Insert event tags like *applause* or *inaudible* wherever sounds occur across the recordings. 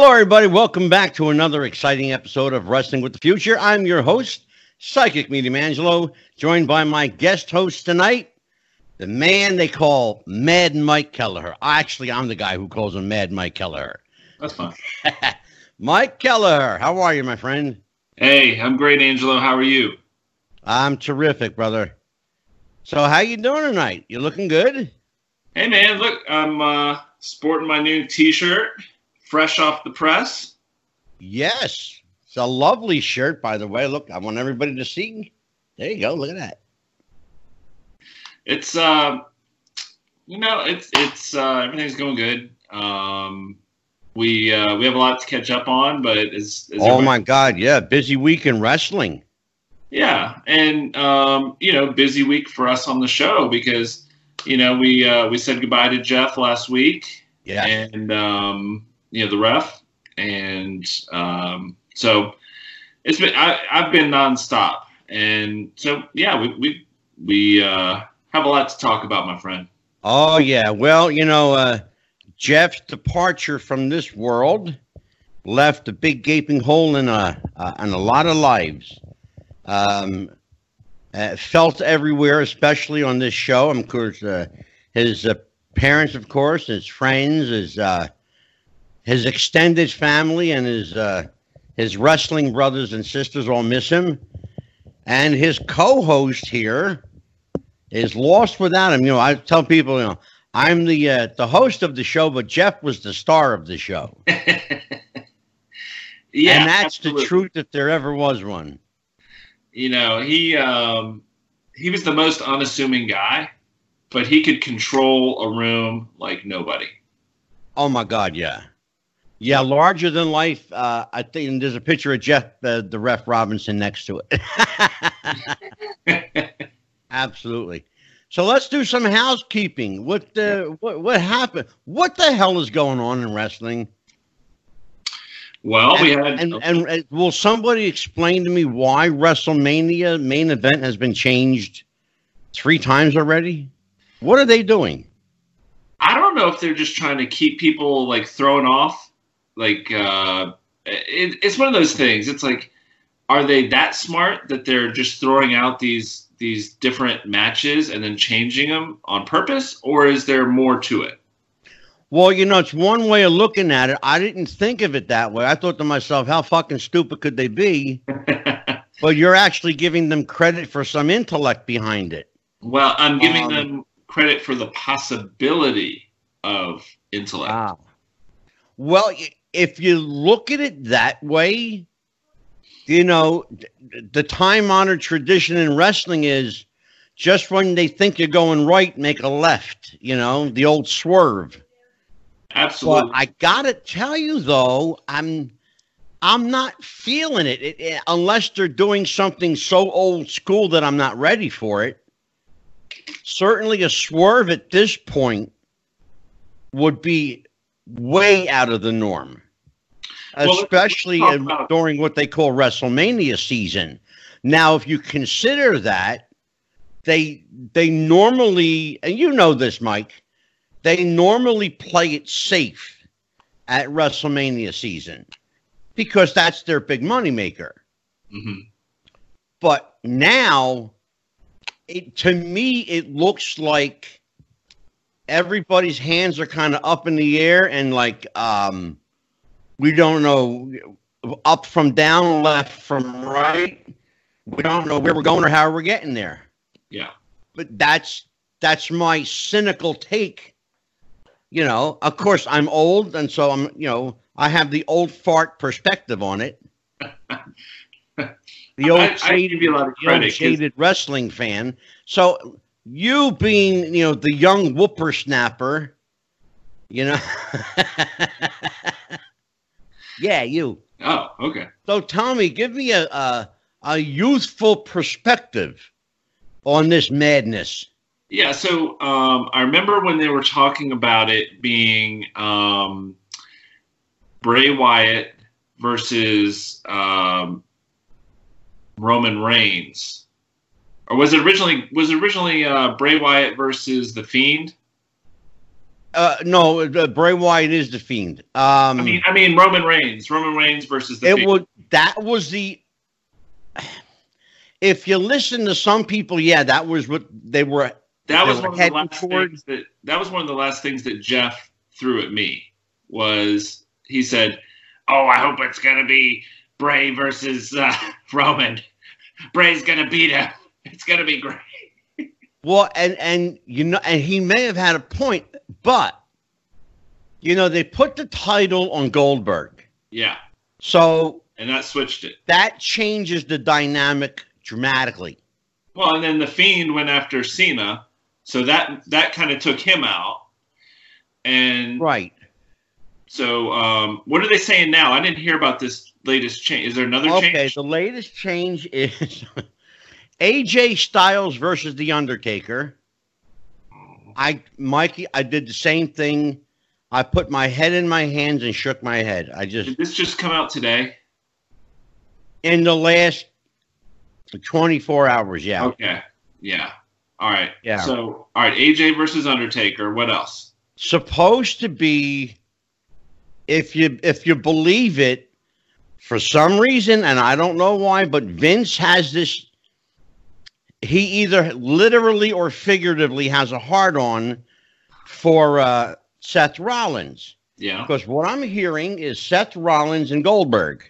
Hello, everybody. Welcome back to another exciting episode of Wrestling with the Future. I'm your host, Psychic Medium Angelo, joined by my guest host tonight, the man they call Mad Mike Kelleher. Actually, I'm the guy who calls him Mad Mike Kelleher. That's fine. *laughs* Mike Kelleher, how are you, my friend? Hey, I'm great, Angelo. How are you? I'm terrific, brother. So, how you doing tonight? You looking good? Hey, man. Look, I'm uh, sporting my new T-shirt, fresh off the press. Yes. It's a lovely shirt, by the way. Look, I want everybody to see. There you go. Look at that. It's uh, you know, it's it's uh, everything's going good. Um, we uh, we have a lot to catch up on, but is, is oh my God, yeah, busy week in wrestling. Yeah, and um, you know, busy week for us on the show because you know we uh, we said goodbye to Jeff last week. Yeah, and um, you know the ref, and um, so it's been I, I've been nonstop, and so yeah, we we we uh, have a lot to talk about, my friend. Oh yeah, well you know uh, Jeff's departure from this world left a big gaping hole in a uh, in a lot of lives. Um, uh, felt everywhere, especially on this show. Of course, uh, his uh, parents, of course, his friends, his uh, his extended family, and his uh, his wrestling brothers and sisters all miss him. And his co-host here is lost without him. You know, I tell people, you know, I'm the uh, the host of the show, but Jeff was the star of the show. *laughs* yeah, and that's absolutely. the truth if there ever was one. You know, he um, he was the most unassuming guy, but he could control a room like nobody. Oh my God, yeah, yeah, larger than life. Uh, I think there's a picture of Jeff, uh, the ref Robinson, next to it. *laughs* Absolutely. So let's do some housekeeping. What the what what happened? What the hell is going on in wrestling? Well, and, we had and, and and will somebody explain to me why WrestleMania main event has been changed three times already? What are they doing? I don't know if they're just trying to keep people like thrown off. Like uh, it, it's one of those things. It's like, are they that smart that they're just throwing out these these different matches and then changing them on purpose, or is there more to it? Well, you know, it's one way of looking at it. I didn't think of it that way. I thought to myself, how fucking stupid could they be? *laughs* but you're actually giving them credit for some intellect behind it. Well, I'm giving Um, them credit for the possibility of intellect. Wow. Well, y- if you look at it that way, you know, the time honored tradition in wrestling is just when they think you're going right, make a left, you know, the old swerve. Absolutely. But I gotta tell you though, I'm I'm not feeling it. It, it- unless they're doing something so old school that I'm not ready for it. Certainly, a swerve at this point would be way out of the norm, Well, especially let's in- about- during what they call WrestleMania season. Now, if you consider that, they they normally, and you know this, Mike, they normally play it safe at WrestleMania season because that's their big moneymaker. Mhm. But now, it, to me, it looks like everybody's hands are kind of up in the air and like um, we don't know up from down, left from right. We don't know where we're going or how we're getting there. Yeah. But that's that's my cynical take. You know, of course, I'm old, and so I'm. You know, I have the old fart perspective on it. *laughs* The old I- I give shaded, you a lot of the old credit, 'cause- shaded wrestling fan. So you being, you know, the young whippersnapper, you know. *laughs* yeah, you. Oh, okay. So Tommy, give me a, a a youthful perspective on this madness. Yeah, so um, I remember when they were talking about it being um, Bray Wyatt versus um, Roman Reigns, or was it originally was it originally uh, Bray Wyatt versus the Fiend? Uh, no, uh, Bray Wyatt is the Fiend. Um, I mean, I mean Roman Reigns. Roman Reigns versus the it Fiend. would that was the. If you listen to some people, yeah, that was what they were. that they was were one of the last toward- things that that was one of the last things that Jeff threw at me was he said, "Oh, I hope it's gonna be Bray versus uh, *laughs* Roman. Bray's gonna beat him. *laughs* It's gonna be great." Well, and and you know, and he may have had a point, but you know, they put the title on Goldberg, Yeah, so and that switched it. that changes the dynamic dramatically. Well, and then the Fiend went after Cena, so that that kind of took him out. And Right. so, um, what are they saying now? I didn't hear about this latest change. Is there another Okay. change? Okay, the latest change is *laughs* AJ Styles versus The Undertaker. I, Mikey, I did the same thing. I put my head in my hands and shook my head. I just Did this just come out today? in the last 24 hours, yeah. Okay. Yeah. All right. Yeah. So, all right, AJ versus Undertaker. What else? supposed to be if you if you believe it for some reason and I don't know why but Vince has this he either literally or figuratively has a hard on for uh, Seth Rollins Yeah. because what I'm hearing is Seth Rollins and Goldberg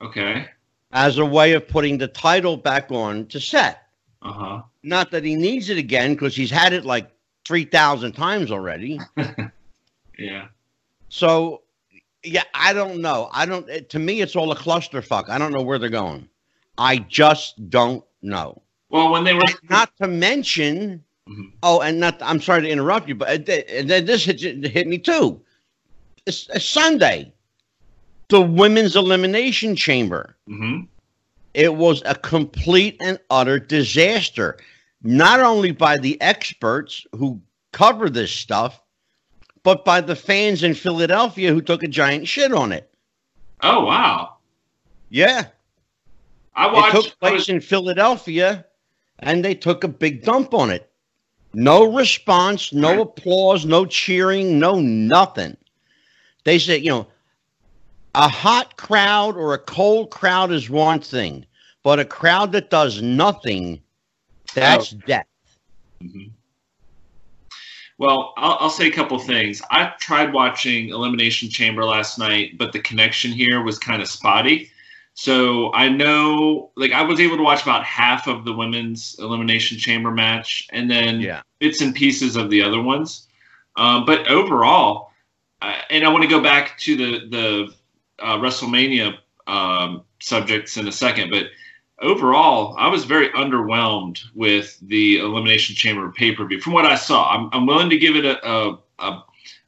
Okay. as a way of putting the title back on to Seth Uh huh. not that he needs it again because he's had it like 3000 times already *laughs* Yeah. So, yeah, I don't know. I don't. it- To me, it's all a clusterfuck. I don't know where they're going. I just don't know. Well, when they were Not to mention. Mhm. Oh, and not. I'm sorry to interrupt you, but it, it- this hit, hit me too. It's, it's Sunday. The women's elimination chamber. Mhm. It was a complete and utter disaster. Not only by the experts who cover this stuff, but by the fans in Philadelphia who took a giant shit on it. Oh wow! Yeah, I watched. it took place was- in Philadelphia, and they took a big dump on it. No response, no applause, no cheering, no nothing. They said, you know, a hot crowd or a cold crowd is one thing, but a crowd that does nothing, that's death. Mhm. Well, I'll, I'll say a couple things. I tried watching Elimination Chamber last night, but the connection here was kind of spotty. So I know, like, I was able to watch about half of the women's Elimination Chamber match, and then Yeah. bits and pieces of the other ones. Um, but overall, uh, and I want to go back to the the uh, WrestleMania um, subjects in a second, but overall, I was very underwhelmed with the Elimination Chamber pay per view. From what I saw, I'm, I'm willing to give it a, a, a,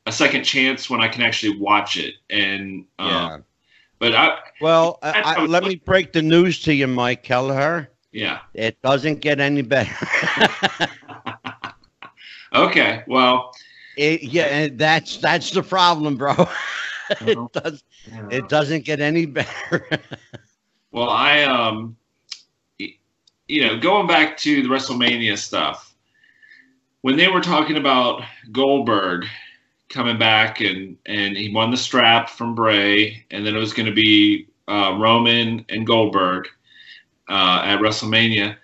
a second chance when I can actually watch it. And um, Yeah. But I Well, I, I, let me break the news to you, Mike Kelleher. yeah It doesn't get any better. *laughs* okay well It, yeah, and that's that's the problem, bro. *laughs* it uh-huh. does it doesn't get any better. *laughs* Well, I um, you know, going back to the WrestleMania stuff, when they were talking about Goldberg coming back and and he won the strap from Bray, and then it was going to be uh, Roman and Goldberg uh, at WrestleMania,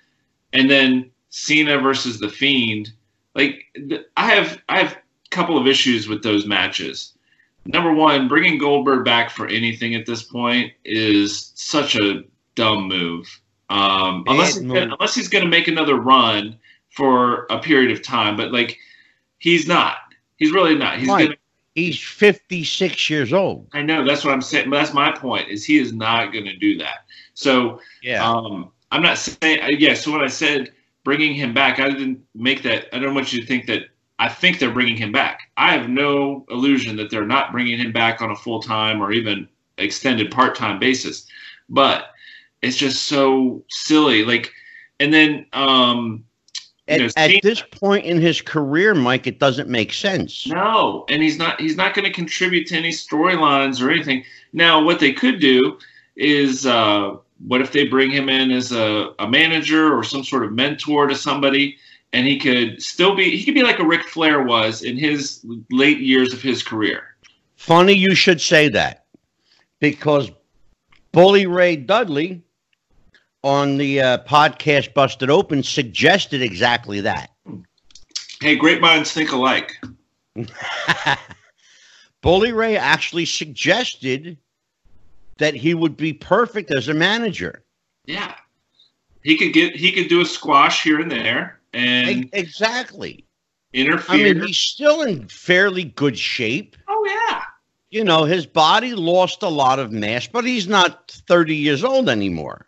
and then Cena versus the Fiend. Like th- I have I have a couple of issues with those matches number one, bringing Goldberg back for anything at this point is such a dumb move. Um, unless he's move. gonna, unless he's going to make another run for a period of time, but like he's not. He's really not. He's gonna. He's 56 years old. I know that's what I'm saying. But that's my point. Is he is not going to do that. So Yeah. um, I'm not saying. Yeah. So when I said bringing him back, I didn't make that. I don't want you to think that. I think they're bringing him back. I have no illusion that they're not bringing him back on a full time or even extended part time basis. But it's just so silly. Like, and then um, at, at this point in his career, Mike, it doesn't make sense. No, and he's not. He's not going to contribute to any storylines or anything. Now, what they could do is, uh, what if they bring him in as a, a manager or some sort of mentor to somebody, and he could still be he could be like a Ric Flair was in his late years of his career. Funny you should say that because Bully Ray Dudley on the uh, podcast Busted Open suggested exactly that. Hey, great minds think alike. *laughs* Bully Ray actually suggested that he would be perfect as a manager. Yeah. He could get he could do a squash here and there and Exactly. interfere. I mean, he's still in fairly good shape. oh yeah. You know, his body lost a lot of mass, but he's not 30 years old anymore.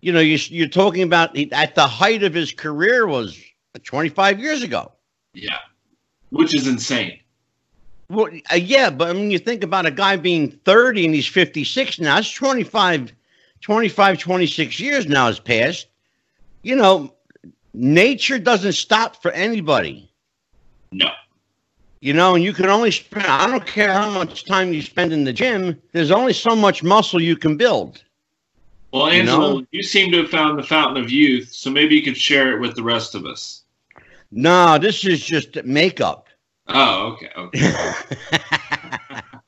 You know, you, you're talking about he- at the height of his career was 25 years ago. Yeah. Which is insane. Well, uh, yeah, but I mean, you think about a guy being 30 and he's 56 now. It's 25, 25, 26 years now has passed. You know, nature doesn't stop for anybody. No. You know, and you can only spend, I don't care how much time you spend in the gym, there's only so much muscle you can build. Well, know? you seem to have found the fountain of youth, so maybe you could share it with the rest of us. No, this is just makeup. Oh, okay. Okay. *laughs*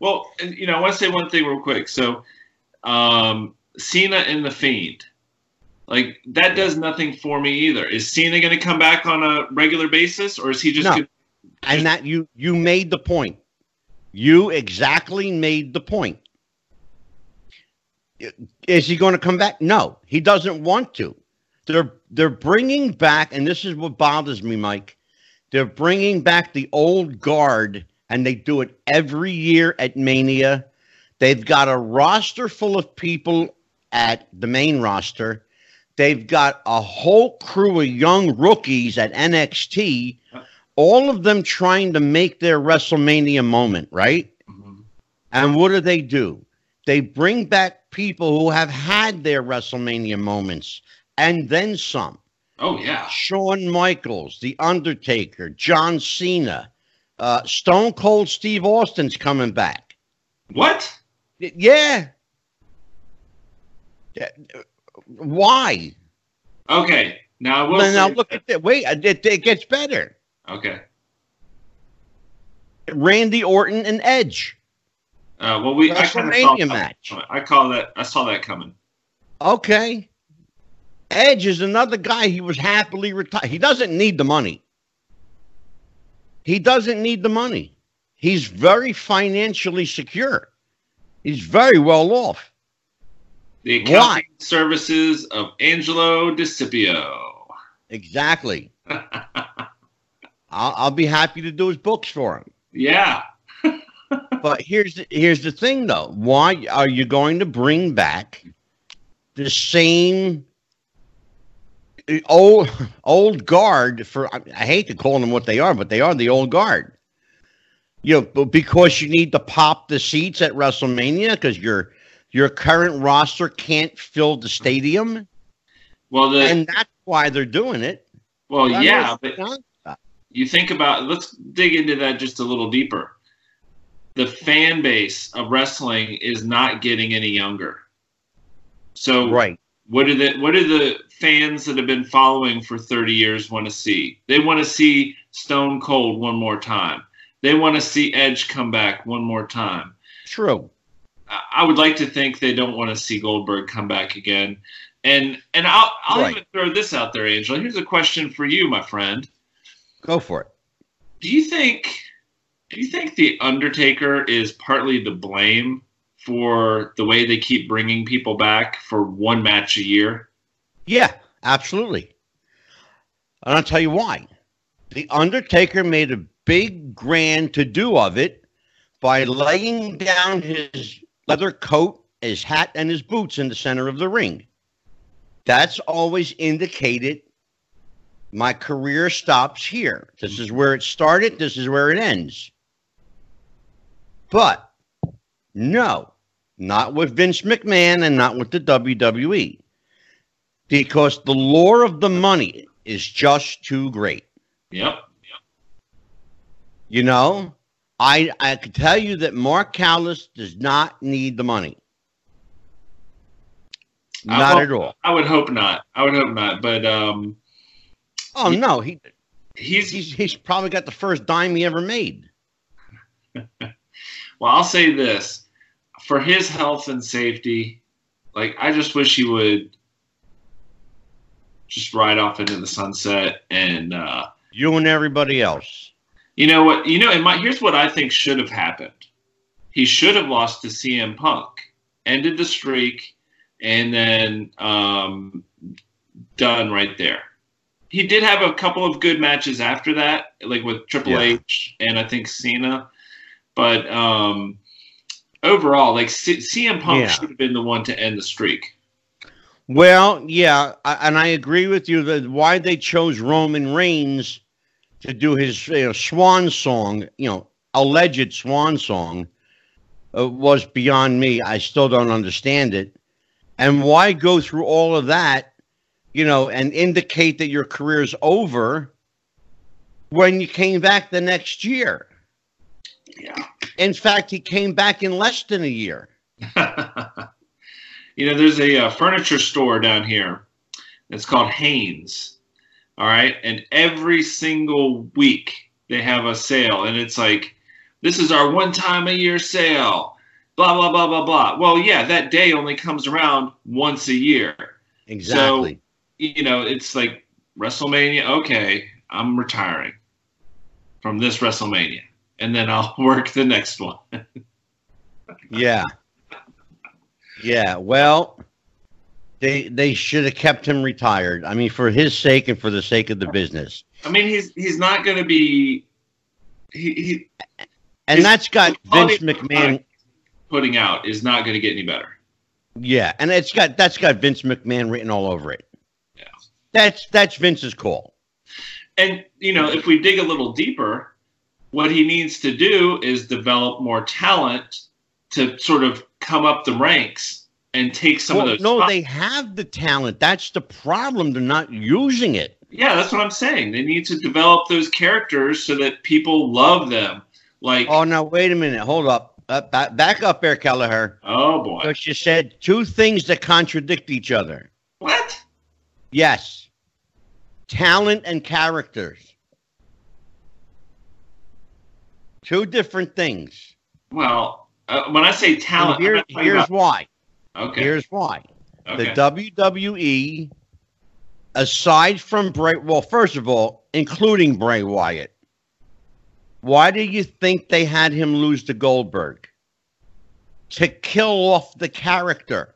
Well, you know, I want to say one thing real quick. So, um, Cena and the Fiend, like that does nothing for me either. Is Cena going to come back on a regular basis, or is he just? No. Gonna, and that you you made the point. You exactly made the point. Is he going to come back? No, he doesn't want to. They're they're bringing back, and this is what bothers me, Mike. They're bringing back the old guard, and they do it every year at Mania. They've got a roster full of people at the main roster. They've got a whole crew of young rookies at NXT all of them trying to make their WrestleMania moment, right? Mm-hmm. And what do they do? They bring back people who have had their WrestleMania moments and then some. oh yeah. Shawn Michaels, The Undertaker, John Cena, uh, Stone Cold Steve Austin's coming back. What? Yeah. Uh, Why? Okay. Now Well, now look at that. Wait, it, it gets better. Okay. Randy Orton and Edge. Uh, well, we I WrestleMania saw match. I call that. I saw that coming. Okay. Edge is another guy. He was happily retired. He doesn't need the money. He doesn't need the money. He's very financially secure. He's very well off. The Why? accounting services of Angelo DeCipio. Exactly. *laughs* I'll, I'll be happy to do his books for him. yeah. But here's the, here's the thing, though. Why are you going to bring back the same old old guard? For I, I hate to call them what they are, but they are the old guard. You know, but because you need to pop the seats at WrestleMania because your your current roster can't fill the stadium, Well, the and that's why they're doing it. well, yeah, but you think about let's dig into that just a little deeper the fan base of wrestling is not getting any younger so right. what do the what do the fans that have been following for 30 years want to see they want to see stone cold one more time they want to see edge come back one more time True. I- I would like to think they don't want to see Goldberg come back again. And and I'll I'll Right. even throw this out there, Angel. Here's a question for you, my friend. Go for it. Do you think do you think the Undertaker is partly to blame for the way they keep bringing people back for one match a year? Yeah, absolutely. And I'll tell you why. The Undertaker made a big grand to do of it by laying down his leather coat, his hat, and his boots in the center of the ring. That's always indicated my career stops here. This is where it started, this is where it ends. But no, not with Vince McMahon and not with the WWE because the lure of the money is just too great. Yep. You know, I I can tell you that Mark Calaway does not need the money. Not hope- at all. I would hope not. I would hope not. But um Oh no, he he's he's he's probably got the first dime he ever made. *laughs* well, I'll say this for his health and safety. Like, I just wish he would just ride off into the sunset and uh, You and everybody else. you know what you know. My, here's what I think should have happened. He should have lost to CM Punk, ended the streak, and then um, done right there. He did have a couple of good matches after that, like with Triple Yeah. H and I think Cena. But um, overall, like C- CM Punk Yeah. should have been the one to end the streak. Well, yeah, I, and I agree with you that why they chose Roman Reigns to do his you know, swan song, you know, alleged swan song, uh, was beyond me. I still don't understand it. And why go through all of that, you know, and indicate that your career's over when you came back the next year? Yeah. In fact, he came back in less than a year. *laughs* you know, there's a uh, furniture store down here. It's called Haynes. All right, and every single week they have a sale, and it's like, this is our one time a year sale. Blah blah blah blah blah. Well, yeah, that day only comes around once a year. Exactly. You know, it's like WrestleMania. Okay, I'm retiring from this WrestleMania, and then I'll *laughs* work the next one. Yeah. Yeah. Well, they they should have kept him retired. I mean, for his sake and for the sake of the business. I mean, he's he's not going to be. He, he And that's got Vince McMahon. putting out is not going to get any better. Yeah, and it's got that's got Vince McMahon written all over it. Yeah. That's that's Vince's call. And you know, if we dig a little deeper, what he needs to do is develop more talent to sort of come up the ranks and take some Well, of those. no, spots. they have the talent. That's the problem. They're not using it. yeah, that's what I'm saying. They need to develop those characters so that people love them. Like, Oh, now wait a minute. Hold up. Uh, back, back up there, Kelleher. oh boy, Because you said two things that contradict each other. what? Yes. Talent and characters. Two different things. Well, uh, when I say talent, here- here's about- why. okay, Here's why. okay. The WWE, aside from Bray, well, first of all, including Bray Wyatt, why do you think they had him lose to Goldberg? To kill off the character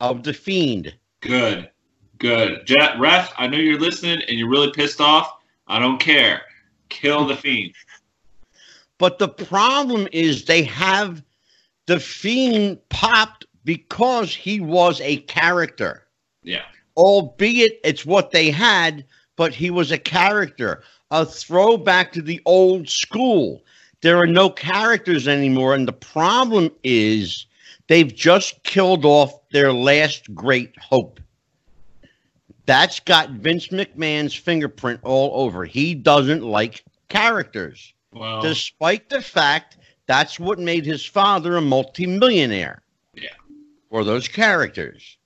of the Fiend. Good, good. Jet, ref, I know you're listening and you're really pissed off. I don't care. Kill the fiend. But the problem is they have the Fiend popped because he was a character. Yeah. Albeit it's what they had, but he was a character, a throwback to the old school. There are no characters anymore. And the problem is they've just killed off their last great hope. That's got Vince McMahon's fingerprint all over. He doesn't like characters Despite the fact that's what made his father a multimillionaire. Yeah. For those characters.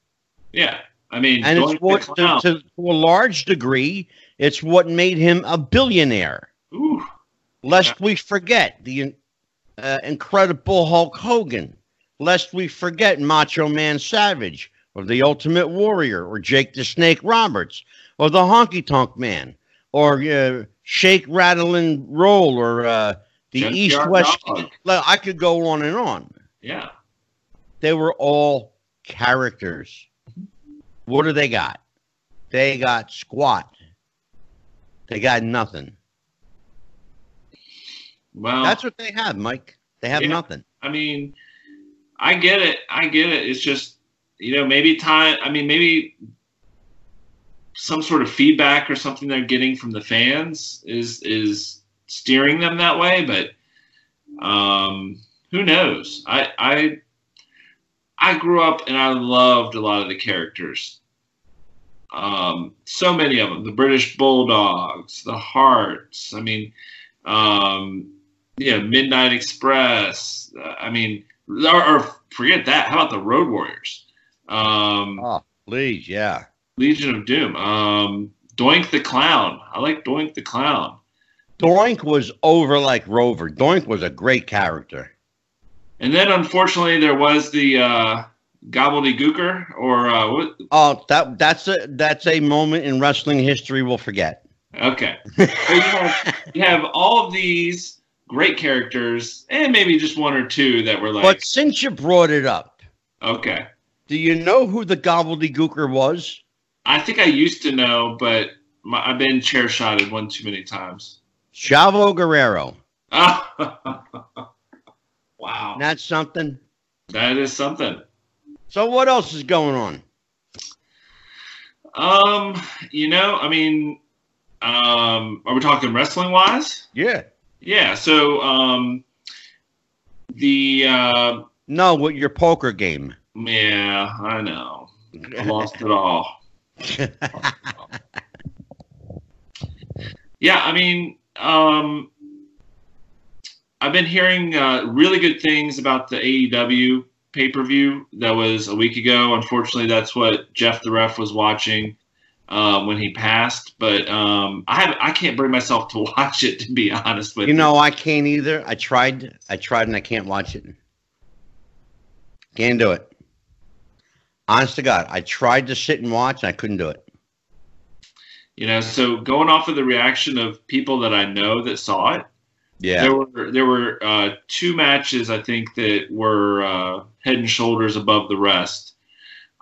yeah. I mean, And it's what, to to, to, a large degree, it's what made him a billionaire. Ooh, Lest we forget the uh, incredible Hulk Hogan. Lest we forget Macho Man Savage, or the Ultimate Warrior, or Jake the Snake Roberts, or the Honky Tonk Man, or uh, Shake, Rattle, and Roll, or uh, the Junkyard East West. Dog. I could go on and on. yeah. They were all characters. What do they got? They got squat. They got nothing. Well, That's what they have, Mike. They have Yeah. nothing. I mean, I get it. I get it. It's just, you know, maybe time. I mean, maybe some sort of feedback or something they're getting from the fans is is steering them that way. But um, who knows? I I I grew up and I loved a lot of the characters. Um, so many of them. The British Bulldogs, the Hearts. I mean, um, yeah, Midnight Express. Uh, I mean, or, or forget that. How about the Road Warriors? Um, Oh, please, yeah. Legion of Doom. Um, Doink the Clown. I like Doink the Clown. Doink was over like Rover. Doink was a great character. And then unfortunately there was the uh, gobbledygooker or uh, what? Oh, that that's a that's a moment in wrestling history we'll forget. Okay. So you, have, you have all of these great characters and maybe just one or two that were like But since you brought it up, okay. do you know who the gobbledygooker was? I think I used to know, but my, I've been chair shotted one too many times. Chavo Guerrero. *laughs* wow. That's something. That is something. So what else is going on? Um, you know, I mean, um, are we talking wrestling wise? Yeah. Yeah. So, um, the uh, No, what your poker game. yeah, I know, I lost it all. Yeah, I mean, um, I've been hearing uh, really good things about the AEW pay per view that was a week ago. Unfortunately, that's what Jeff the ref was watching um, when he passed. But um, I have I can't bring myself to *laughs* watch it to be honest with you. you know, I can't either. I tried. I tried and I can't watch it. Can't do it. Honest to God, I tried to sit and watch and I couldn't do it. You know, so going off of the reaction of people that I know that saw it, Yeah. there were there were uh, two matches I think that were uh, head and shoulders above the rest,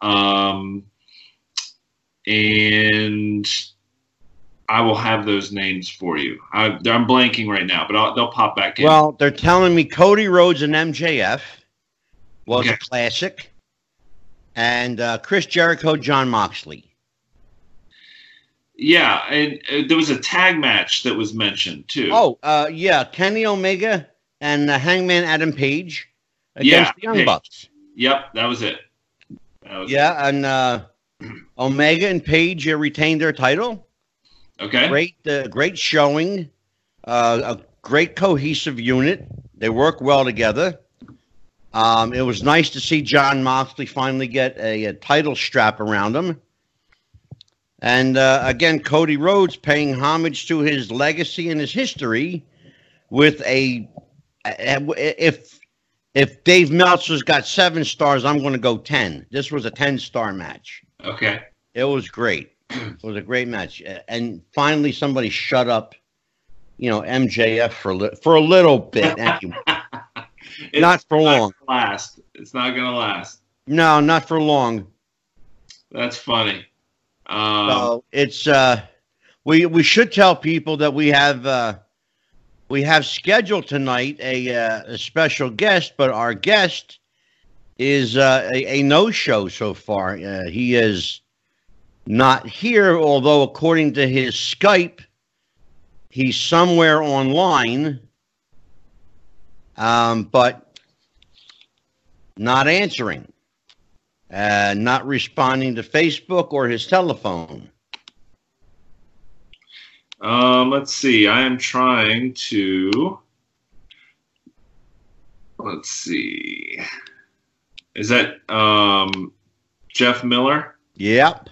um, and I will have those names for you. I, I'm blanking right now, but I'll, they'll pop back in. Well, they're telling me Cody Rhodes and MJF was Okay. a classic, and uh, Chris Jericho, Jon Moxley. yeah, and uh, there was a tag match that was mentioned too. Oh, uh, yeah, Kenny Omega and uh, Hangman Adam Page against Yeah, the Young hey. Bucks. yep, that was it. That was Yeah, and uh, *clears throat* Omega and Page uh, retained their title. Okay. Great, uh, great showing. Uh, a great cohesive unit. They work well together. Um, it was nice to see Jon Moxley finally get a, a title strap around him. And uh, again, Cody Rhodes paying homage to his legacy and his history with a. If if Dave Meltzer's got seven stars, I'm going to go ten. This was a ten star match. Okay. It was great. It was a great match, and finally somebody shut up. You know MJF for a li- for a little bit. Anyway. It's not for long. gonna last. It's not gonna last. No, not for long. That's funny. Um, So it's uh, we we should tell people that we have uh, we have scheduled tonight a, uh, a special guest, but our guest is uh, a, a no show so far. Uh, he is not here, although according to his Skype, he's somewhere online, um, but not answering uh, not responding to Facebook or his telephone. Um, let's see. I am trying to. Let's see. Is that um, Jeff Miller? Yep.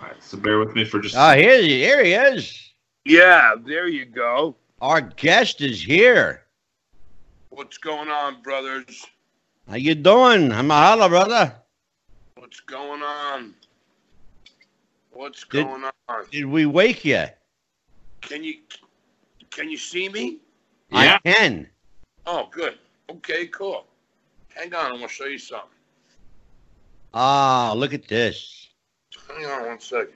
All right, so bear with me for just. Oh, here, here he is. Yeah, there you go. Our guest is here. What's going on, brothers? How you doing? I'm a holla, brother. What's going on? What's Did- going on? Did we wake you? Can you can you see me? yeah. I can. Oh, good. Okay, cool. Hang on, I'm gonna show you something. Ah, look at this. Hang on one second.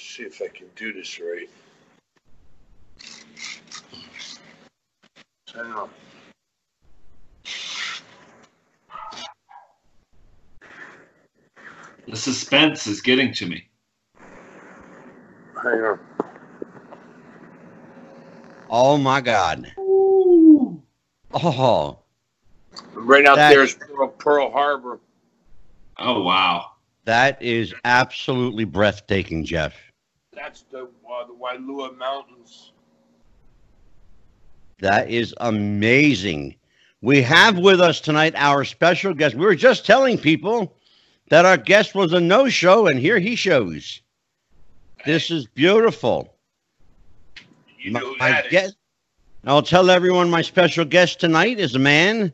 See if I can do this right. Hang. The suspense is getting to me. Hang on. Oh my God. Oh, Right out That- there is Pearl, Pearl Harbor. Oh wow. that is absolutely breathtaking, Jeff. That's the uh, the Wailua Mountains. That is amazing. We have with us tonight our special guest. We were just telling people that our guest was a no show, and here he shows. This is beautiful. You know my guest, I'll tell everyone my special guest tonight is a man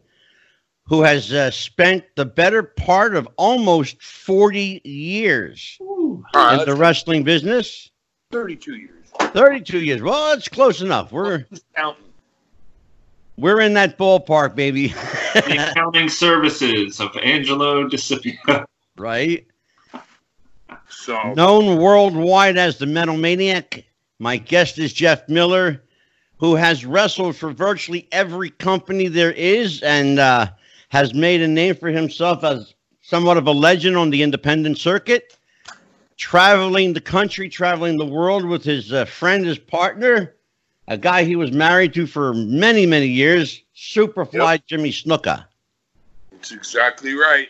who has uh, spent the better part of almost 40 years Ooh. Right, in the wrestling business. 32 years. 32 years. Well, it's close enough. We're counting. we're in that ballpark, baby. *laughs* The accounting services of Angelo DeCipio. right? So, Known worldwide as the Metal Maniac, my guest is Jeff Miller, who has wrestled for virtually every company there is and uh, has made a name for himself as somewhat of a legend on the independent circuit, traveling the country, traveling the world with his uh, friend, his partner, a guy he was married to for many, many years, Superfly Jimmy Snuka. it's exactly right.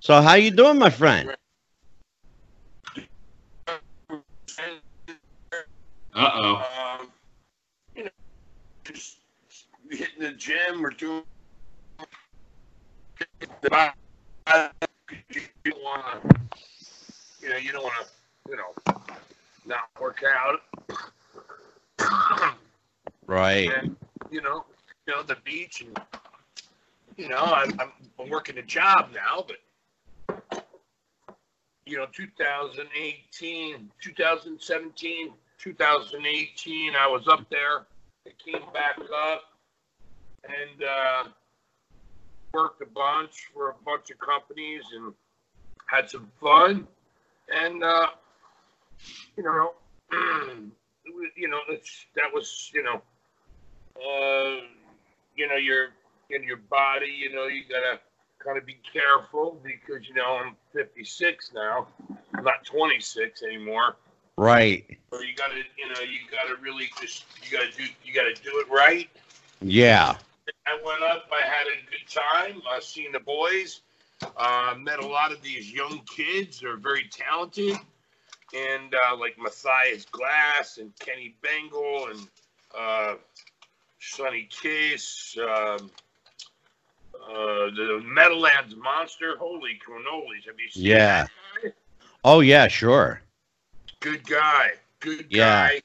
So, how you doing, my friend? Uh oh. Um, you know, just hitting the gym or doing the you don't want to, you know, you don't want to, you know, not work out. Right. and you know, you know the beach, and you know, I'm, I'm, I'm working a job now, but you know, 2018, 2017, 2018, I was up there. I came back up and uh, worked a bunch for a bunch of companies and had some fun. And uh, you know, *clears throat* you know, it's, that was you know, uh, you know, your in your body, you know, you gotta kind of be careful because you know I'm 56 now, I'm not 26 anymore. Right. So you gotta, you know, you gotta really just, you gotta do, you gotta do it right. Yeah. I went up. I had a good time. I seen the boys. Uh, met a lot of these young kids. They're very talented, and uh, like Matthias Glass and Kenny Bengal and uh, Sonny Kiss, um, uh, the Meadowlands Monster. Holy cannolis! Have you seen Yeah. Oh, yeah, sure. Good guy. Good Yeah. guy.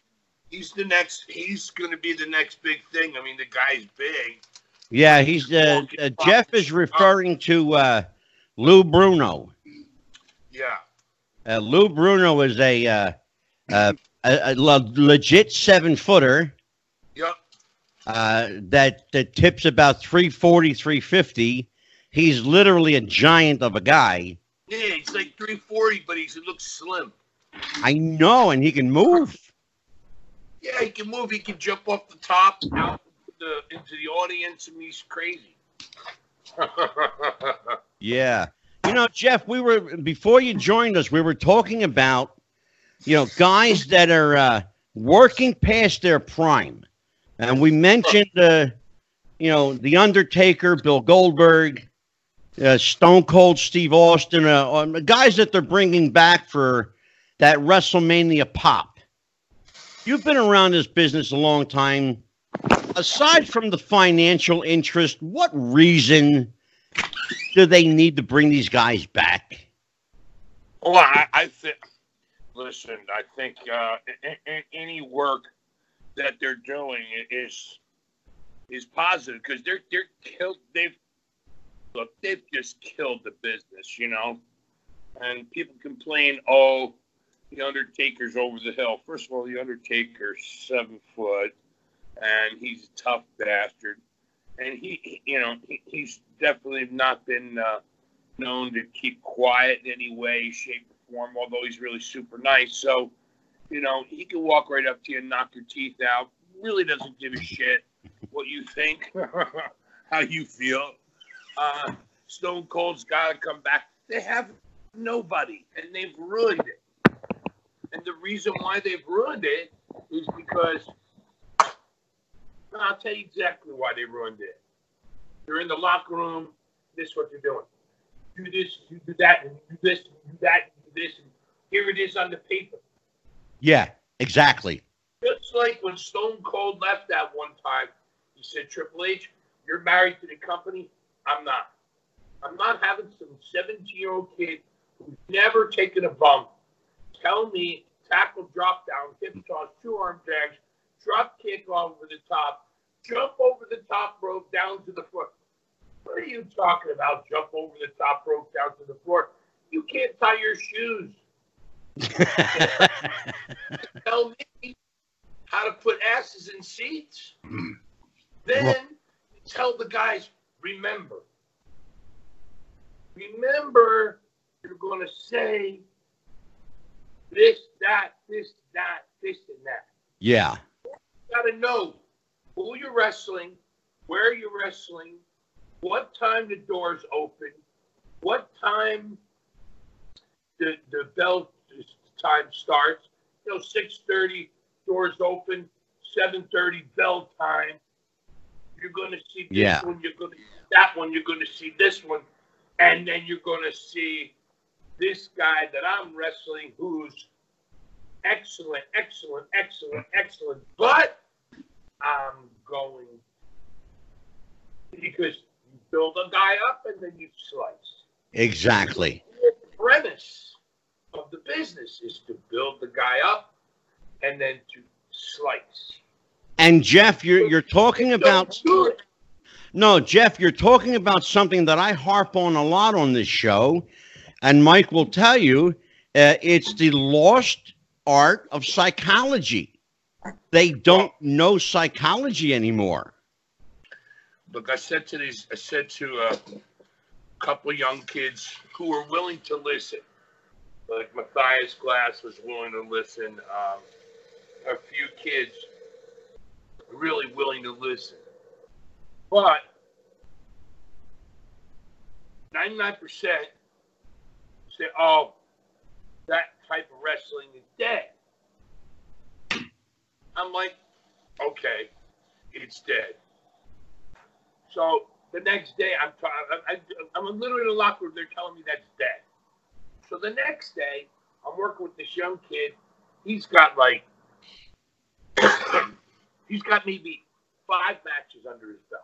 He's the next. He's going to be the next big thing. I mean, the guy's big. Yeah, he's uh, uh, Jeff is referring to uh, Lou Bruno. Yeah. Uh, Lou Bruno is a uh, uh, a, a le- legit seven footer Yep. uh, that that tips about 340, 350. He's literally a giant of a guy. Yeah, he's like 340, but he's, he looks slim. I know, and he can move. Yeah, he can move. He can jump off the top out the, into the audience, and he's crazy. *laughs* Yeah. You know, Jeff, we were before you joined us, we were talking about you know guys that are uh, working past their prime, and we mentioned uh, you know the Undertaker, Bill Goldberg, uh, Stone Cold Steve Austin, uh, um, guys that they're bringing back for that WrestleMania pop. You've been around this business a long time. Aside from the financial interest, what reason do they need to bring these guys back? well, I, I think. Listen, I think uh, any work that they're doing is is positive because they're they're killed. They've look, they've just killed the business, you know. And people complain, oh, the Undertaker's over the hill. First of all, the Undertaker's seven foot, and he's a tough bastard. And he, you know, he, he's definitely not been uh, known to keep quiet in any way, shape, or form. Although he's really super nice, so you know, he can walk right up to you and knock your teeth out. Really doesn't give a shit what you think, *laughs* how you feel. Uh, Stone Cold's got to come back. They have nobody, and they've ruined it. And the reason why they've ruined it is because I'll tell you exactly why they ruined it. You're in the locker room. This is what you're doing. Do this, you do that, and you do this, and you do that, and you do this, and here it is on the paper. Yeah, exactly. Just like when Stone Cold left that one time, he said, Triple H, you're married to the company. I'm not. I'm not having some 17 year old kid who's never taken a bump tell me tackle drop down, hip toss, two arm drags, drop kick over the top, jump over the top rope down to the floor. What are you talking about? Jump over the top rope down to the floor. You can't tie your shoes. *laughs* Tell me how to put asses in seats. *clears throat* then tell the guys, remember. Remember, you're going to say this, that, this, that, this, and that. yeah. You got to know who you're wrestling, where you're wrestling, what time the doors open, what time the the bell time starts. You know, six thirty doors open, seven thirty bell time. You're going to see this Yeah. one. You're going to that one. You're going to see this one, and then you're going to see this guy that I'm wrestling, who's excellent, excellent, excellent, excellent. But I'm going because you build a guy up and then you slice. Exactly. The premise of the business is to build the guy up and then to slice. And Jeff, you're you're talking about Don't do it. no, Jeff, you're talking about something that I harp on a lot on this show, and Mike will tell you, uh, it's the lost art of psychology. They don't know psychology anymore. Look, I said to these, I said to a couple young kids who were willing to listen. Like Matthias Glass was willing to listen. Um, a few kids really willing to listen. But 99% say, oh, that type of wrestling is dead. I'm like, okay, it's dead. So the next day, I'm t- I, I, I'm literally in the locker room. They're telling me that's dead. So the next day, I'm working with this young kid. He's got like, *coughs* he's got maybe five matches under his belt.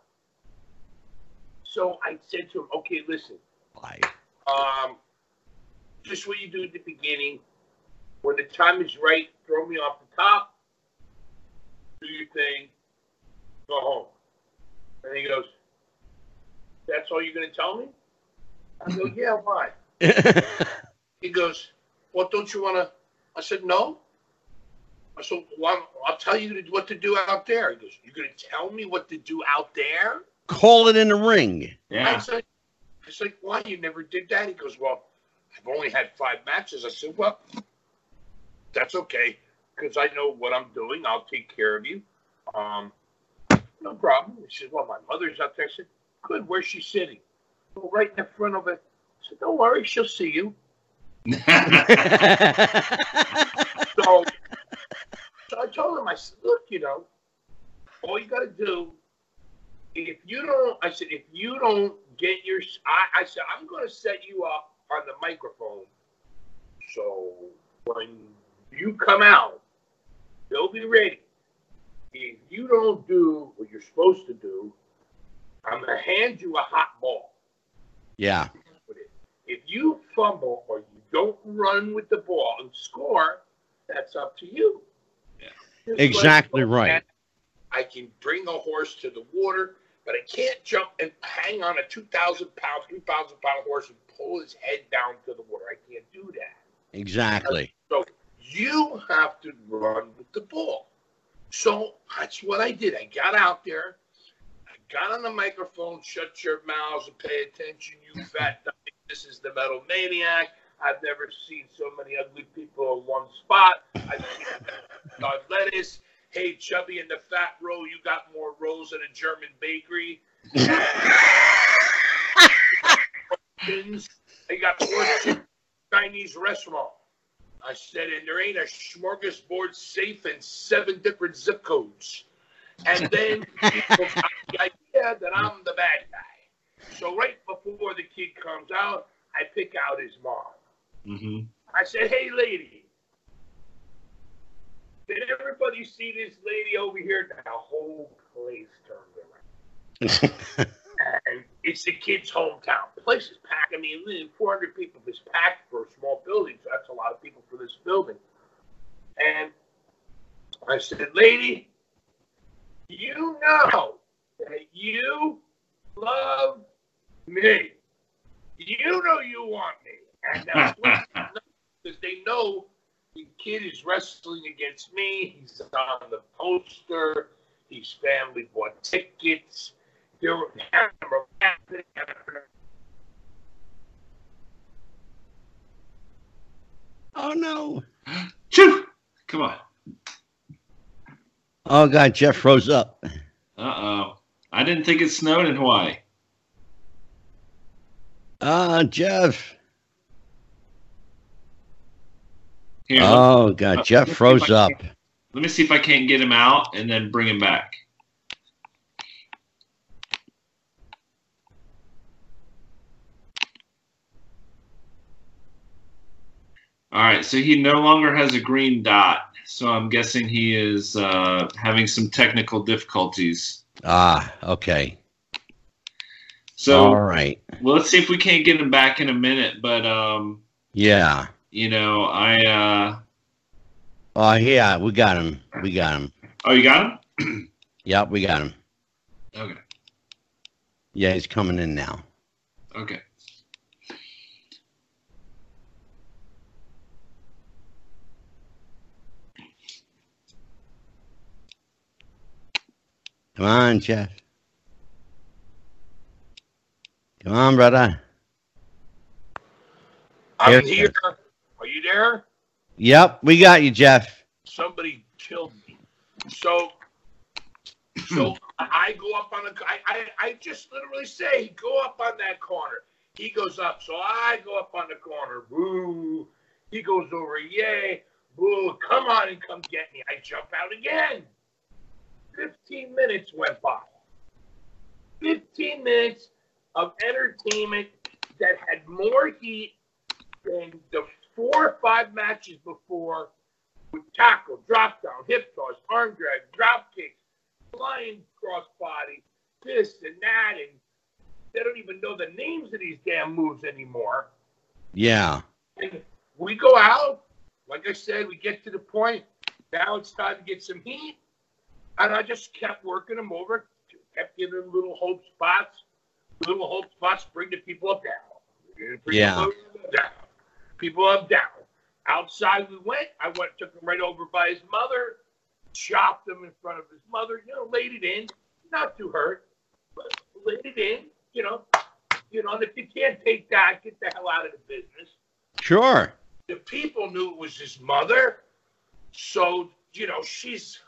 So I said to him, okay, listen, um, just what you do at the beginning. When the time is right, throw me off the top. Do your thing. Go home. And he goes, "That's all you're going to tell me?" I go, *laughs* "Yeah, why?" *laughs* He goes, "Well, don't you want to?" I said, "No." I said, well, "I'll tell you what to do out there." He goes, "You're going to tell me what to do out there?" Call it in the ring. I said, I said, why you never did that? He goes, well, I've only had five matches. I said, well, that's okay because I know what I'm doing. I'll take care of you. Um, no problem. He said, well, my mother's out there. I said, good. Where's she sitting? Well, right in the front of it. I said, don't worry, she'll see you. *laughs* So, so I told him, I said, look, you know, all you got to do, if you don't, I said, if you don't get your, I, I said, I'm going to set you up on the microphone. So when you come out, they'll be ready. If you don't do what you're supposed to do, I'm going to hand you a hot ball yeah. If you fumble or you don't run with the ball and score, that's up to you. Yeah. Exactly like- right. I can bring a horse to the water, but I can't jump and hang on a 2,000 pound, 3,000 pound horse and pull his head down to the water. I can't do that. Exactly. So you have to run with the ball. So that's what I did. I got out there. I got on the microphone. Shut your mouths and pay attention, you *laughs* fat dummy. This is the Metal Maniac. I've never seen so many ugly people in one spot. I've seen *laughs* lettuce. Hey, Chubby in the fat row, you got more rolls than a German bakery. *laughs* I got more Chinese restaurant. I said, and there ain't a smorgasbord safe in seven different zip codes. And then *laughs* the idea that I'm the bad guy. So right before the kid comes out, I pick out his mom. hmm I said, hey, lady. Did everybody see this lady over here? The whole place turned around. *laughs* And it's the kid's hometown. The place is packed. I mean, 400 people is packed for a small building, so that's a lot of people for this building. And I said, lady, you know that you love me. You know you want me. And that's what because *laughs* they know the kid is wrestling against me. He's on the poster. His family bought tickets. There were Oh no! Choo! Come on. Oh god, Jeff froze up. Uh oh. I didn't think it snowed in Hawaii. Ah, Jeff. Here, Oh god, uh, Jeff froze up. let me see if I can't get him out and then bring him back. All right, so he no longer has a green dot, so I'm guessing he is uh, having some technical difficulties. Ah, okay. So All right. well, let's see if we can't get him back in a minute. But um, Yeah. you know, I uh, Oh yeah, we got him. We got him. oh, you got him? *clears throat* Yep, we got him. Okay, Yeah, he's coming in now. okay. Come on, Jeff. Come on, brother. I'm Here- here. Are you there? Yep, we got you, Jeff. Somebody killed me. So, so I go up on the. I, I, I just literally say, go up on that corner. He goes up, so I go up on the corner. Boo. He goes over. Yay. Boo. Come on and come get me. I jump out again. 15 minutes went by. 15 minutes of entertainment that had more heat than the four or five matches before with tackle, drop down, hip toss, arm drag, drop kicks, flying crossbody, this and that, and they don't even know the names of these damn moves anymore. Yeah. And we go out, like I said, we get to the point. Now it's time to get some heat, and I just kept working them over, kept giving them little hope spots, little hope spots, bring the people up down. Bring Yeah. people down. People up down. Outside we went. I went, took him right over by his mother, chopped him in front of his mother. You know, laid it in, not too hurt, but laid it in. You know, you know. And if you can't take that, get the hell out of the business Sure. the people knew it was his mother. So, you know, she's.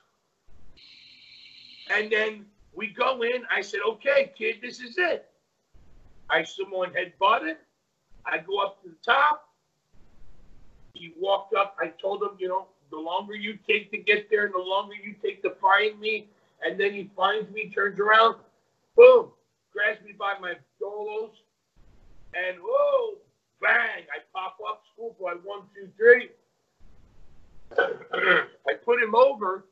And then we go in. I said, okay, kid, this is it. I someone had butted. I go up to the top. He walked up. I told him, you know, the longer you take to get there the longer you take to find me. And then he finds me, turns around, boom, grabs me by my dolos, and whoa, bang, I pop up, schoolboy, one, two, three. *clears throat* I put him over.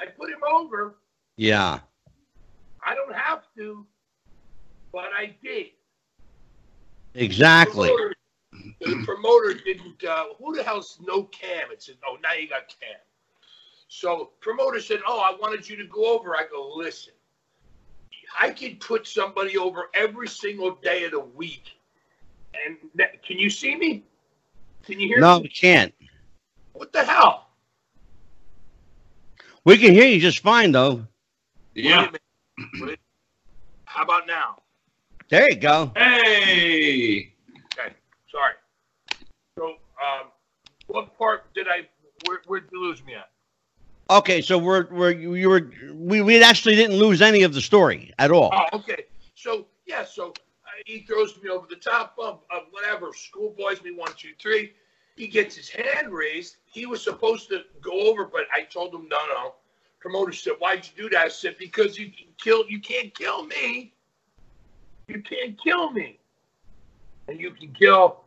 I put him over. Yeah. I don't have to, but I did. Exactly. Promoter, the promoter didn't. Uh, who the hell's no Cam? It said, "Oh, now you got Cam." So promoter said, "Oh, I wanted you to go over." I go, "Listen, I could put somebody over every single day of the week, and that, can you see me? Can you hear No, me? No, we can't. What the hell? We can hear you just fine though. Yeah. Wait a. Wait. How about now? There you go. Hey. Okay. Sorry. So, um, what part did I? Where, where'd you lose me at? Okay, so we're we're you were we we actually didn't lose any of the story at all. Oh, okay. So yeah, so uh, he throws me over the top of, of whatever. Schoolboys me one, two, three. He gets his hand raised. He was supposed to go over, but I told him no, no. Promoter said, "Why'd you do that?" I said, "Because you can kill. You can't kill me. You can't kill me, and you can kill,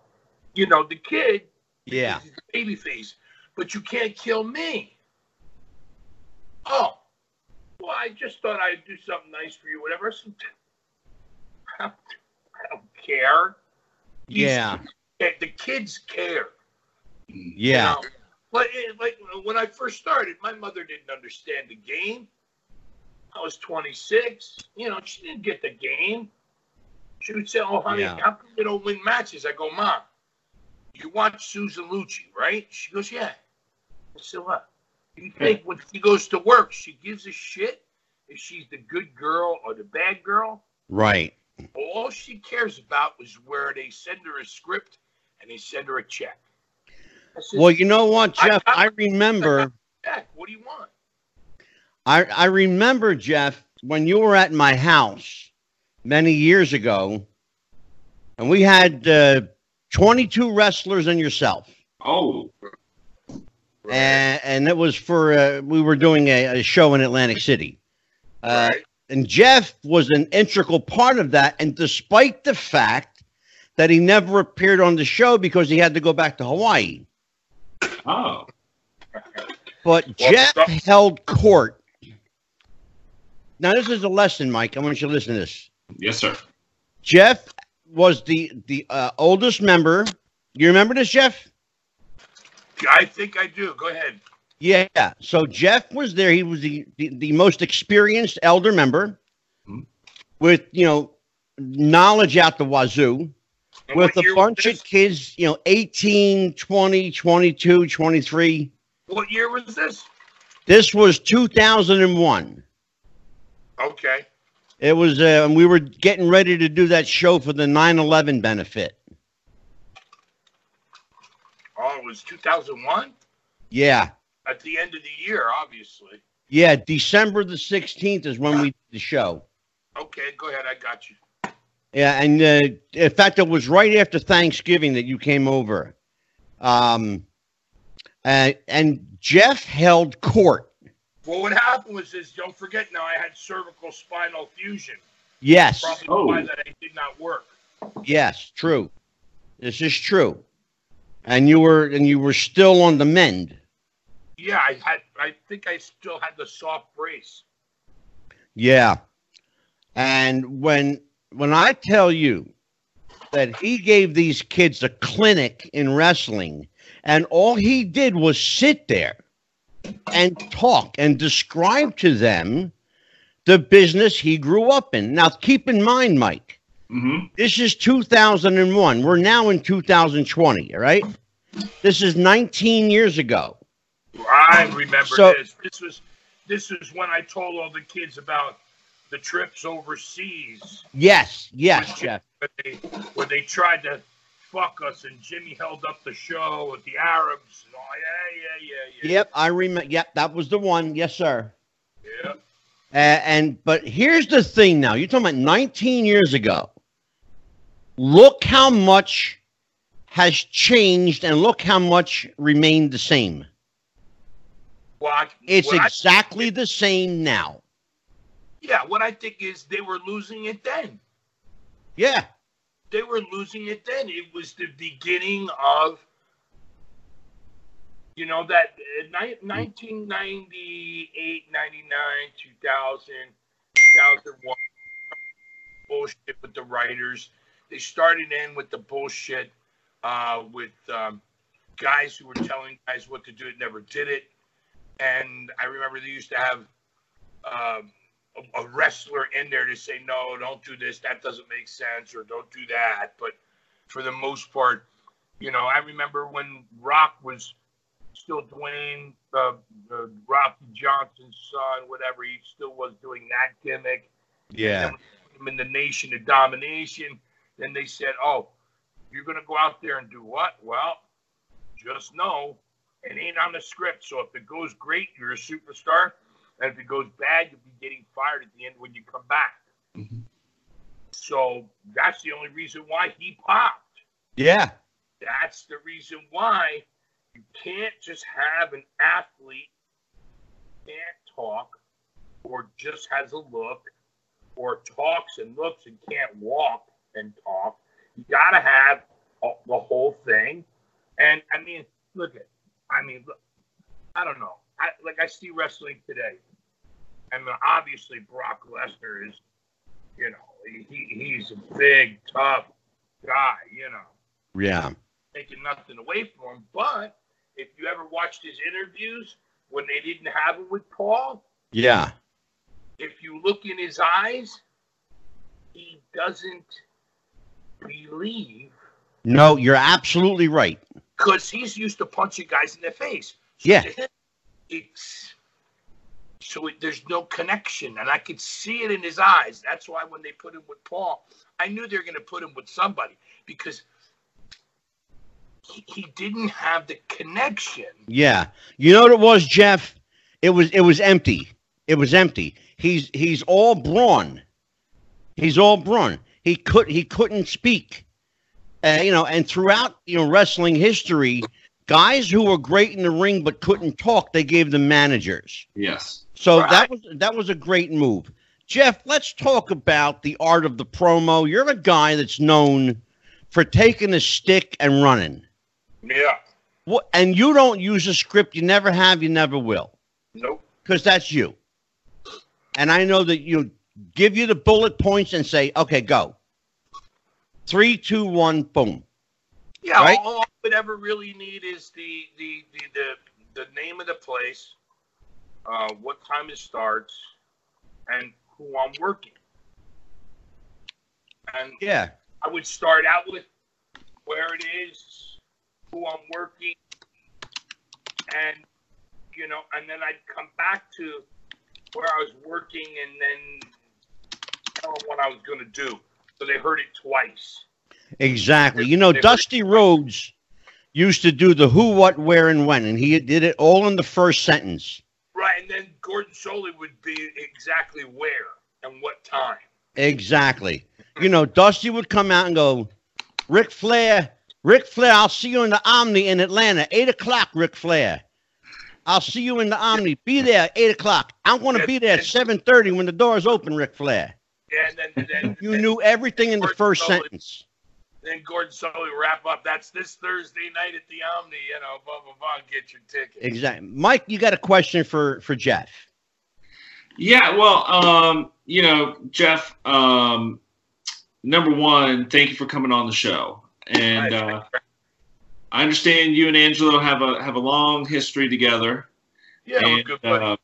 you know, the kid. Yeah. Baby face, but you can't kill me." Oh, well, I just thought I'd do something nice for you, whatever. I don't, care. These Yeah. the kids care. Yeah. You know? But it, like when I first started, my mother didn't understand the game. I was 26. You know, she didn't get the game. She would say, "Oh, honey, Yeah. how come you don't win matches?" I go, "Mom, you watch Susan Lucci, right?" She goes, "Yeah." I said, "What? You think when she goes to work, she gives a shit if she's the good girl or the bad girl? Right. All she cares about was where they send her a script and they send her a check." I said, Well, you know what, Jeff? I- I remember. *laughs* check. What do you want? I, I remember, Jeff, when you were at my house many years ago, and we had uh, 22 wrestlers and yourself. Oh, And, and it was for, uh, we were doing a, a show in Atlantic City. Uh, Right. And Jeff was an integral part of that. And despite the fact that he never appeared on the show because he had to go back to Hawaii, oh, but Well, Jeff stop. held court. Now, this is a lesson, Mike. I want you to listen to this. yes, sir. Jeff was the the uh, oldest member. You remember this, Jeff? I think I do. Go ahead. Yeah. So Jeff was there. He was the the, the most experienced elder member, Hmm. with you know knowledge out the wazoo, with a bunch of kids, you know, 18, 20, 22, 23. What year was this? This was 2001. Okay. It was, uh, and we were getting ready to do that show for the 9 11 benefit. Oh, it was 2001? Yeah. At the end of the year, obviously. Yeah. December the 16th is when we did the show. Okay, go ahead. I got you. Yeah. And uh, in fact, it was right after Thanksgiving that you came over. Um, uh, and Jeff held court. Well, what happened was this. Don't forget now, I had cervical spinal fusion. Yes. Probably Oh. why that I did not work. Yes. True. This is true. And you were, and you were still on the mend. Yeah, I had. I think I still had the soft brace. Yeah. And when when I tell you that he gave these kids a clinic in wrestling and all he did was sit there and talk and describe to them the business he grew up in. Now keep in mind, Mike, hmm this is 2001. We're now in 2020, all right? This is 19 years ago. I remember So- this. This was this was when I told all the kids about the trips overseas Yes, yes, Jeff. where they, where they tried to fuck us and Jimmy held up the show with the Arabs and all. Yeah, yeah, yeah, yeah. Yep, I remember. Yep, that was the one. Yes, sir. Yeah. Uh, and but here's the thing now. You're talking about 19 years ago. Look how much has changed and look how much remained the same. Well, I, It's I- exactly the same now. Yeah. What I think is they were losing it then. Yeah. They were losing it then. It was the beginning of, you know, that uh, ni- 1998, 99, 2000, 2001 bullshit with the writers. They started in with the bullshit uh, with um, guys who were telling guys what to do and never did it. And I remember they used to have um, a, a wrestler in there to say, no, don't do this. That doesn't make sense, or don't do that. But for the most part, you know, I remember when Rock was still Dwayne, uh, uh, Rocky Johnson's son, whatever, he still was doing that gimmick Yeah. him in the nation of domination. Then they said, "Oh, you're going to go out there and do what?" Well, just know it ain't on the script. So if it goes great, you're a superstar, and if it goes bad, you'll be getting fired at the end when you come back. Mhm. So that's the only reason why he popped. Yeah. That's the reason why you can't just have an athlete can't talk or just has a look or talks and looks and can't walk and talk. You got to have a- the whole thing. And I mean, look at, I mean, look, I don't know. I, like I see wrestling today. I mean, obviously Brock Lesnar is, you know, he, he's a big, tough guy, you know. Yeah. Taking nothing away from him. But if you ever watched his interviews when they didn't have him with Paul, Yeah. if you look in his eyes, he doesn't believe No, you're absolutely right. because he's used to punching guys in the face. So Yeah. to him, It's so it, there's no connection, and I could see it in his eyes. That's why when they put him with Paul, I knew they were going to put him with somebody because he, he didn't have the connection. Yeah. You know what it was, Jeff? It was it was empty. It was empty. He's he's all brawn. He's all brawn. He could he couldn't speak. Uh, you know, and throughout you know wrestling history, guys who were great in the ring but couldn't talk, they gave them managers. Yes. So Right. that was that was a great move. Jeff, let's talk about the art of the promo. You're a guy that's known for taking a stick and running. Yeah. What, and you don't use a script. You never have. You never will. Nope. because that's you. And I know that you give you the bullet points and say, okay, go. Three, two, one, boom. Yeah. Right? All I would ever really need is the the the the, the name of the place, uh, what time it starts, and who I'm working. And Yeah. I would start out with where it is, who I'm working, and you know, and then I'd come back to where I was working, and then tell them what I was going to do. So they heard it twice. Exactly. You know, Dusty Rhodes used to do the who, what, where, and when, and he did it all in the first sentence. Right, and then Gordon Solie would be exactly where and what time. Exactly. You know, Dusty would come out and go, Ric Flair, Ric Flair, I'll see you in the Omni in Atlanta, eight o'clock, Ric Flair. I'll see you in the Omni. Be there eight o'clock. I'm going to be there at seven thirty when the doors open, Ric Flair. Yeah, and then then You knew everything in the first sentence. Then Gordon Solie wrap up. That's this Thursday night at the Omni. You know, blah blah blah. Get your ticket. Exactly. Mike, you got a question for for Jeff? Yeah, well, um, you know, Jeff, um, number one, thank you for coming on the show. And uh, I understand you and Angelo have a have a long history together. Yeah, and, good buddies. uh,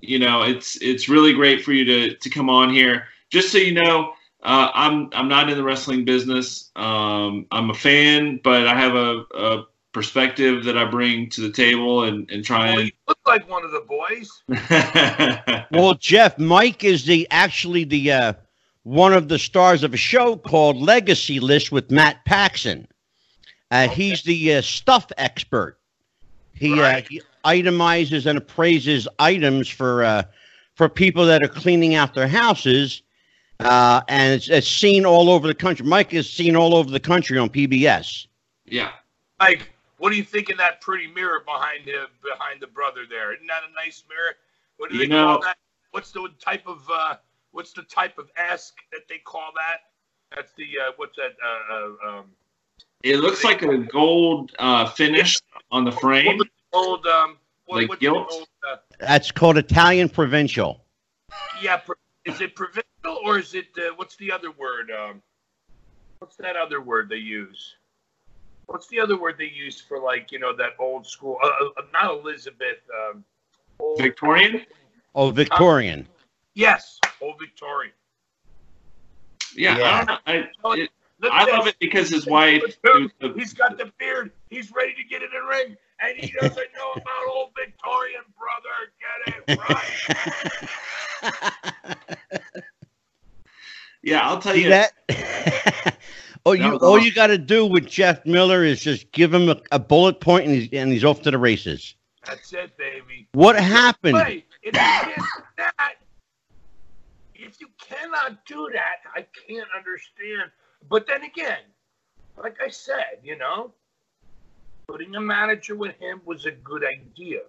you know, it's it's really great for you to to come on here. Just so you know, uh, I'm I'm not in the wrestling business. Um, I'm a fan, but I have a, a perspective that I bring to the table and and try well, and you look like one of the boys. *laughs* Well, Jeff, Mike is the actually the uh, one of the stars of a show called Legacy List with Matt Paxton. Uh, He's the uh, stuff expert. He, Right. uh, he itemizes and appraises items for uh, for people that are cleaning out their houses, uh, and it's, it's seen all over the country. Mike is seen all over the country on PBS. yeah. Mike, what do you think of that pretty mirror behind the behind the brother there? Isn't that a nice mirror? What do You they call know- that? What's the type of uh, what's the type of ask that they call that? That's the uh, what's that? Uh, uh, um, It looks like a gold uh, finish on the frame. what was the um, what, Like gilt? Old, uh, That's called Italian Provincial. yeah, pro- is it provincial or is it uh, what's the other word? Um, what's that other word they use? What's the other word they use for like you know that old school? Uh, uh, not Elizabeth. Um, old, Victorian? Oh, Victorian. Yes, old Victorian. Yeah, Yeah. I don't know. I, it, Look I love it because his wife. He's got the beard. He's ready to get in the ring, and he doesn't know about old Victorian, brother. Get it right. *laughs* the- yeah, I'll tell See you. that? *laughs* oh, That you was all awesome. you got to do with Jeff Miller is just give him a, a bullet point and he's and he's off to the races. That's it, baby. What happened? Hey, if you that, if you cannot do that, I can't understand. But then again, like I said, you know, putting a manager with him was a good idea.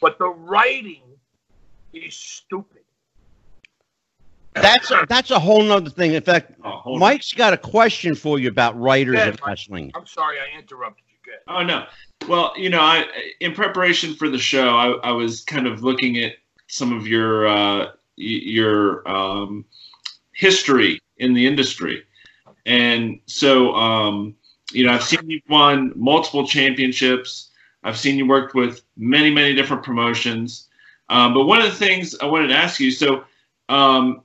But the writing is stupid. That's a, that's a whole nother thing. In fact, Oh, hold on. Mike's got a question for you about writers Yeah, in wrestling. I'm sorry I interrupted you. Good. Oh no. Well, you know, I in preparation for the show, I, I was kind of looking at some of your uh, your um, history in the industry. And so, um, you know, I've seen you won multiple championships. I've seen you worked with many, many different promotions. Um, but one of the things I wanted to ask you, so, um,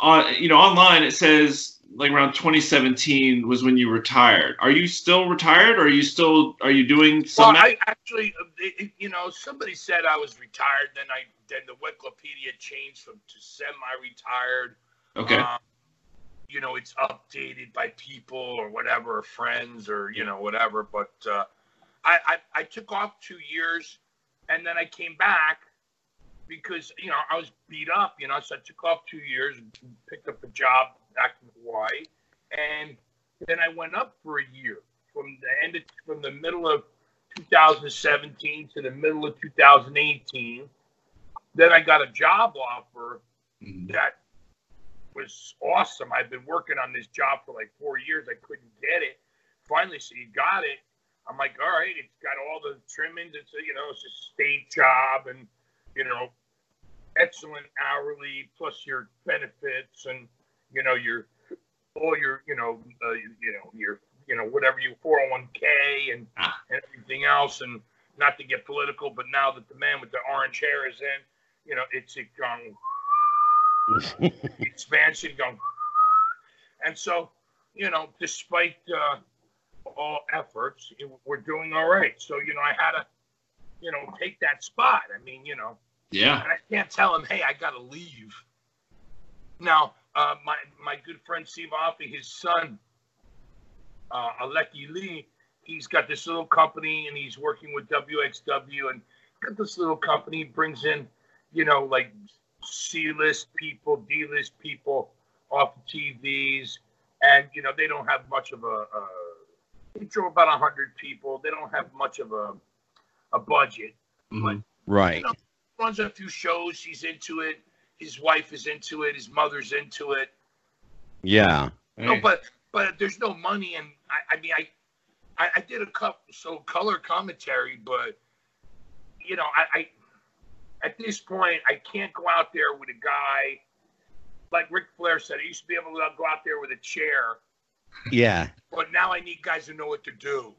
on, you know, online it says like around 2017 was when you retired. Are you still retired? Or are you still, are you doing some? Well, I actually, uh, you know, somebody said I was retired. Then I, then the Wikipedia changed from to semi-retired. Okay. Um, you know, it's updated by people or whatever, or friends or you know whatever. But uh, I, I I took off two years, and then I came back because you know I was beat up. You know, so I took off two years, picked up a job back in Hawaii, and then I went up for a year from the end of, from the middle of 2017 to the middle of 2018. Then I got a job offer Mhm. that was awesome. I've been working on this job for like four years. I couldn't get it. Finally, so you got it. I'm like, all right, it's got all the trimmings. It's a, you know, it's a state job and you know, excellent hourly plus your benefits and you know your all your you know uh, you know your you know whatever you 401k and Ah. and everything else and not to get political, but now that the man with the orange hair is in, you know, it's it gone *laughs* expansion going. And so, you know, despite uh, all efforts, it- we're doing all right. So, you know, I had to, you know, take that spot. I mean, you know, Yeah. and I can't tell him, hey, I got to leave. Now, uh, my my good friend Steve Offey, his son, uh, Aleki Lee, he's got this little company and he's working with WXW and got this little company brings in, you know, like C-list people, D-list people off the TVs, and you know they don't have much of a. a they draw about a hundred people. They don't have much of a a budget. Mhm. Right. Runs a few shows. He's into it. His wife is into it. His mother's into it. Yeah. No, Hey. but but there's no money, and I, I mean, I, I I did a couple so color commentary, but you know, I, I at this point I can't go out there with a guy like Ric Flair said. I used to be able to go out there with a chair, Yeah. but now I need guys who know what to do.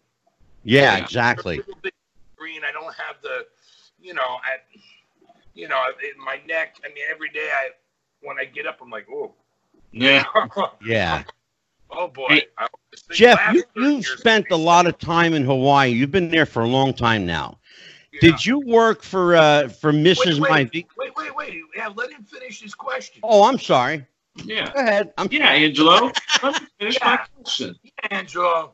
Yeah, Yeah. exactly. A little bit green. I don't have the, you know, I, you know, in my neck. I mean, every day I, when I get up, I'm like, oh, Yeah. *laughs* Yeah. oh boy. Hey, I hope this thing Jeff, you, you've spent a lot of time in Hawaii. You've been there for a long time now. Yeah. Did you work for uh for Mrs. Wait, My wait, wait, wait, wait. Yeah, let him finish his question. Oh, I'm sorry. Yeah. Go ahead. I'm Yeah, Angelo. Let me finish my Yeah. question. Angelo.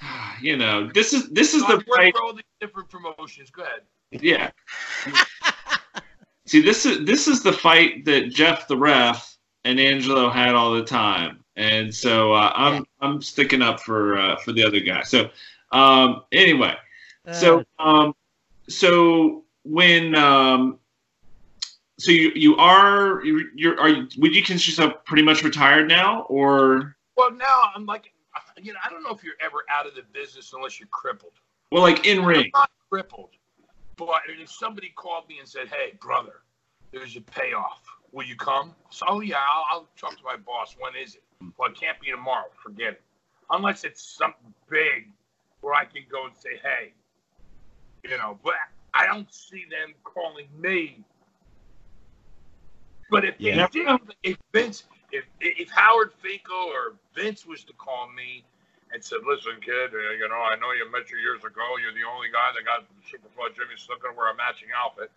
*sighs* You know, this is this is So the I've worked fight. for all these different promotions. Go ahead. Yeah. *laughs* See, this is this is the fight that Jeff the ref and Angelo had all the time, and so uh, I'm I'm sticking up for uh, for the other guy. So um, anyway, so um, so when um, so you you are you you're are you, would you consider yourself pretty much retired now, or Well, now I'm like, you know, I don't know if you're ever out of the business unless you're crippled. well, like in I'm ring? not crippled, but if somebody called me and said, "Hey, brother, there's a payoff. Will you come?" So, oh yeah, I'll, I'll talk to my boss. When is it? Well, it can't be tomorrow. Forget it. Unless it's something big where I can go and say, "Hey," you know. But I don't see them calling me. But if Yeah. they did, if Vince, if if Howard Finkel or Vince was to call me and said, "Listen, kid, uh, you know, I know you met you years ago. You're the only guy that got Superfly Jimmy Snuka to wear a matching outfit.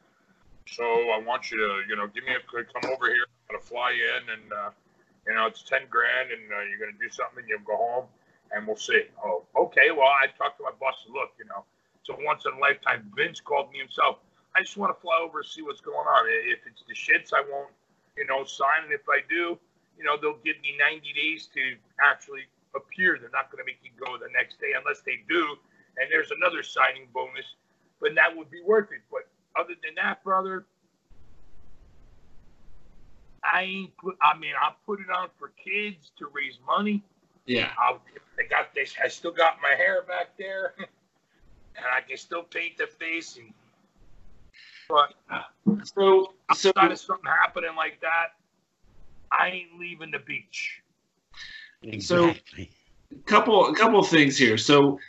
So I want you to, you know, give me a come over here. I'm gonna fly in, and uh, you know, it's ten grand, and uh, you're gonna do something. You'll go home, and we'll see. Oh, okay. Well, I talked to my boss. Look, you know, it's a once in a lifetime. Vince called me himself. I just want to fly over and see what's going on. If it's the shits, I won't, you know, sign. And if I do, you know, they'll give me 90 days to actually appear. They're not going to make you go the next day unless they do. And there's another signing bonus, but that would be worth it. But other than that, brother, I ain't put. I mean, I put it on for kids to raise money. Yeah. I'll, I got this. I still got my hair back there, *laughs* and I can still paint the face. And but So so outside of something happening like that, I ain't leaving the beach. Exactly. So, couple a couple of things here. So,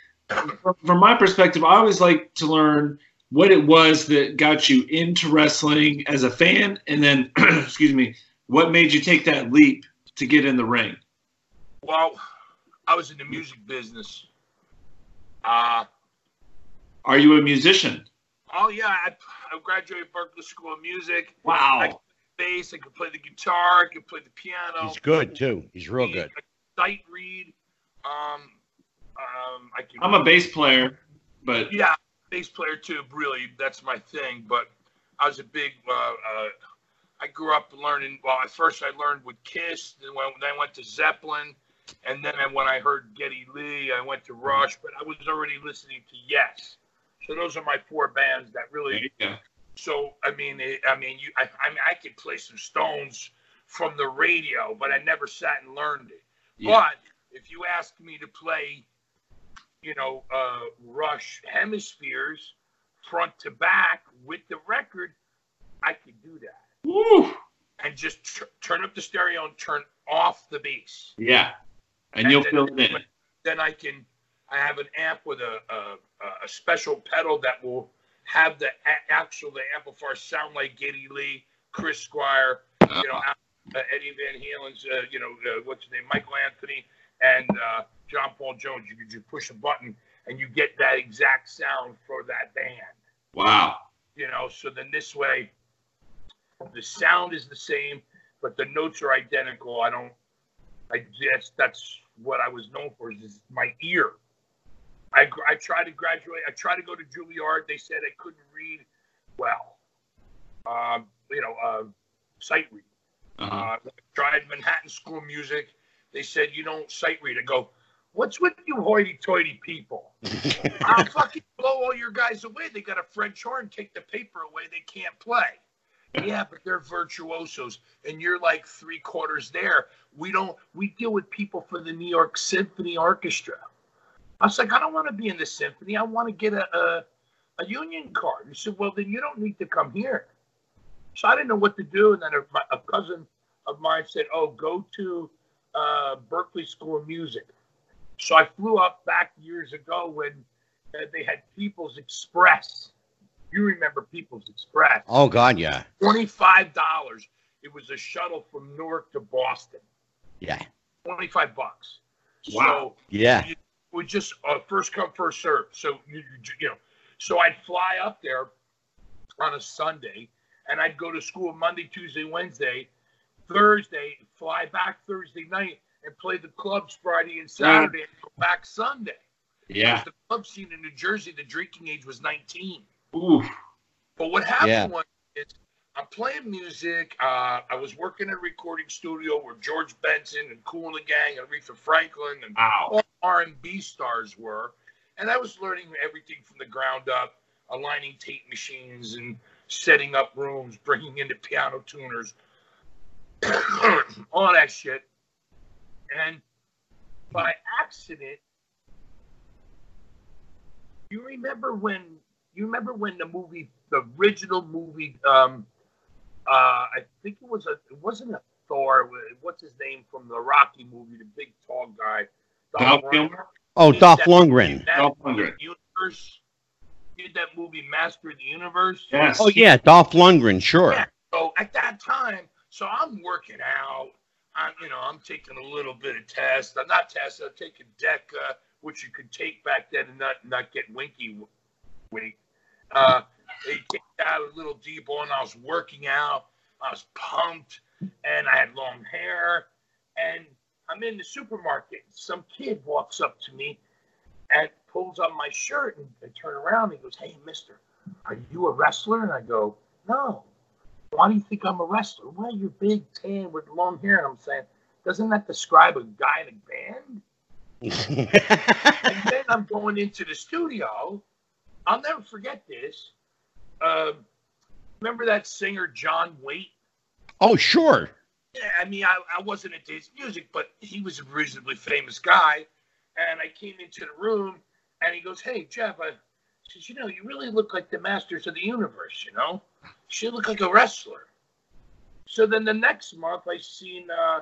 from my perspective, I always like to learn what it was that got you into wrestling as a fan, and then, *clears throat* excuse me, what made you take that leap to get in the ring? Well, I was in the music business. Uh, Are you a musician? Oh yeah, I, I graduated Berklee School of Music. Wow. I could play bass. I could play the guitar. I could play the piano. He's good too. He's real read, good. Sight read. Um, um, I can. I'm a bass player, but Yeah, bass player too. Really, that's my thing. But I was a big. Uh, uh, I grew up learning. Well, at first I learned with Kiss. Then when then I went to Zeppelin, and then when I heard Geddy Lee, I went to Rush. But I was already listening to Yes. So those are my four bands that really yeah. so I mean, it, I mean, you, I, I mean, I could play some Stones from the radio, but I never sat and learned it. Yeah. But if you ask me to play, you know, uh, Rush Hemispheres front to back with the record, I could do that, Woo. and just tr- turn up the stereo and turn off the bass. Yeah. And you'll then, fill it in. Then I can. I have an amp with a a, a special pedal that will have the a- actual the amplifier sound like Geddy Lee, Chris Squire, you know, uh, Eddie Van Halen's, uh, you know, uh, what's his name, Michael Anthony, and uh, John Paul Jones. You could just push a button and you get that exact sound for that band. Wow. You know, so then this way, the sound is the same, but the notes are identical. I don't. I guess that's what I was known for is my ear. I, I tried to graduate. I tried to go to Juilliard. They said I couldn't read well. Um, you know, uh, sight read. Uh-huh. Uh, I tried Manhattan School Music. They said you don't sight read. I go, what's with you hoity-toity people? *laughs* I'll fucking blow all your guys away. They got a French horn, take the paper away. They can't play. Yeah, but they're virtuosos, and you're like three quarters there. We don't. We deal with people for the New York Symphony Orchestra. I was like, I don't want to be in the symphony. I want to get a, a a union card. He said, Well, then you don't need to come here. So I didn't know what to do, and then a, a cousin of mine said, "Oh, go to uh, Berklee School of Music." So I flew up back years ago when uh, they had People's Express. You remember People's Express? Oh God, yeah, Twenty-five dollars. It was a shuttle from Newark to Boston. yeah, Twenty-five bucks. Wow. yeah. It was just uh, first come first serve. So you you know, so I'd fly up there on a Sunday, and I'd go to school Monday, Tuesday, Wednesday, Thursday, fly back Thursday night, and play the clubs Friday and Saturday, and go back Sunday. Yeah. The club scene in New Jersey, the drinking age was 19. Ooh. But what happened Yeah. was is I'm playing music. Uh, I was working at a recording studio where George Benson and Cool and the Gang and Aretha Franklin and Wow. all R&B stars were, and I was learning everything from the ground up, aligning tape machines and setting up rooms, bringing in the piano tuners, *coughs* all that shit. And by accident, you remember when you remember when the movie, the original movie, um, uh, I think it was a, it wasn't a Thor. What's his name from the Rocky movie? The big tall guy. Dolph Lundgren. Oh, Did Dolph that- Lundgren. Dolph Lundgren. Universe. Did that movie Master of the Universe? Yes. Oh yeah, Dolph Lundgren. Sure. Yeah. So at that time, so I'm working out. I'm, you know, I'm taking a little bit of test. I'm not test. I'm taking DECA, which you could take back then and not not get winky wink. Uh, they kicked out a little deep on. I was working out. I was pumped, and I had long hair. And I'm in the supermarket. Some kid walks up to me and pulls on my shirt, and I turn around. And he goes, "Hey, Mister, are you a wrestler?" And I go, "No." Why do you think I'm a wrestler? Well, you're big, tan, with long hair. And I'm saying, doesn't that describe a guy in a band? And then I'm going into the studio. I'll never forget this. Um, remember that singer John Waite? oh sure. Yeah, I mean, I, I wasn't into his music, but he was a reasonably famous guy. And I came into the room, and he goes, "Hey, Jeff," I says, "You know, you really look like the Masters of the Universe. You know, you should look like a wrestler." So then the next month, I seen uh,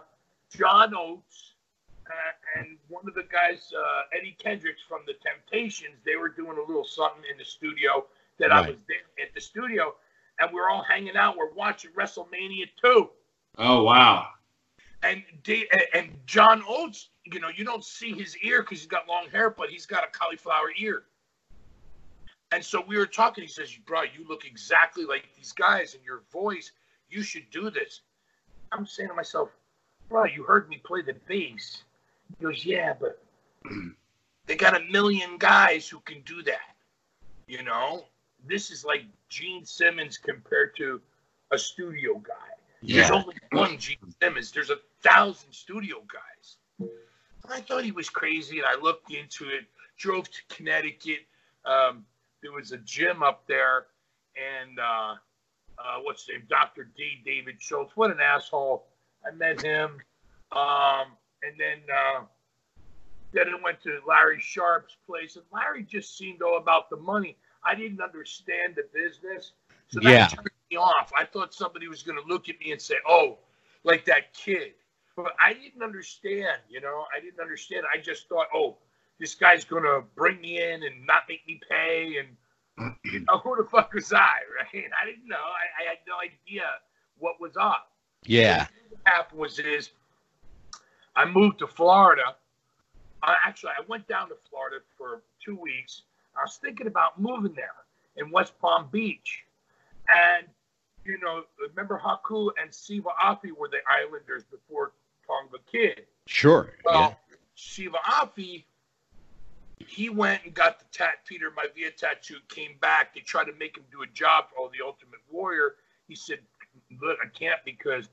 John Oates uh, and one of the guys, uh, Eddie Kendricks from the Temptations. They were doing a little something in the studio that I was there at the studio, and we are all hanging out. We're watching WrestleMania 2 Oh wow. and and- and John Oates, you know, you don't see his ear because he's got long hair, but he's got a cauliflower ear. And so we were talking. He says, "Bro, you look exactly like these guys, and your voice. You should do this." I'm saying to myself, "Bro, you heard me play the bass." He goes, "Yeah, but *clears throat* they got a million guys who can do that. You know, this is like Gene Simmons compared to a studio guy." There's only one Gene Simmons. There's a thousand studio guys. I thought he was crazy, and I looked into it. Drove to Connecticut. Um, there was a gym up there, and uh, uh, what's his name? Dr. D. David Schultz. What an asshole! I met him, um, and then uh, then I went to Larry Sharpe's place, and Larry just seemed all about the money. I didn't understand the business, so that Yeah. turned me off. I thought somebody was going to look at me and say, "Oh, like that kid," but I didn't understand. You know, I didn't understand. I just thought, "Oh, this guy's going to bring me in and not make me pay," and know, *clears throat* oh, who the fuck was I, *laughs* right? I didn't know. I, I had no idea what was up Yeah. what happened was is I moved to Florida. I, actually, I went down to Florida for two weeks. I was thinking about moving there in West Palm Beach, and you know, remember Haku and Siva Afi were the Islanders before Tonga Kid. Sure. Well, Siva Afi, he went and got the tat Peter Maivia tattoo, came back. They tried to make him do a job for the Ultimate Warrior. He said, Look, I can't because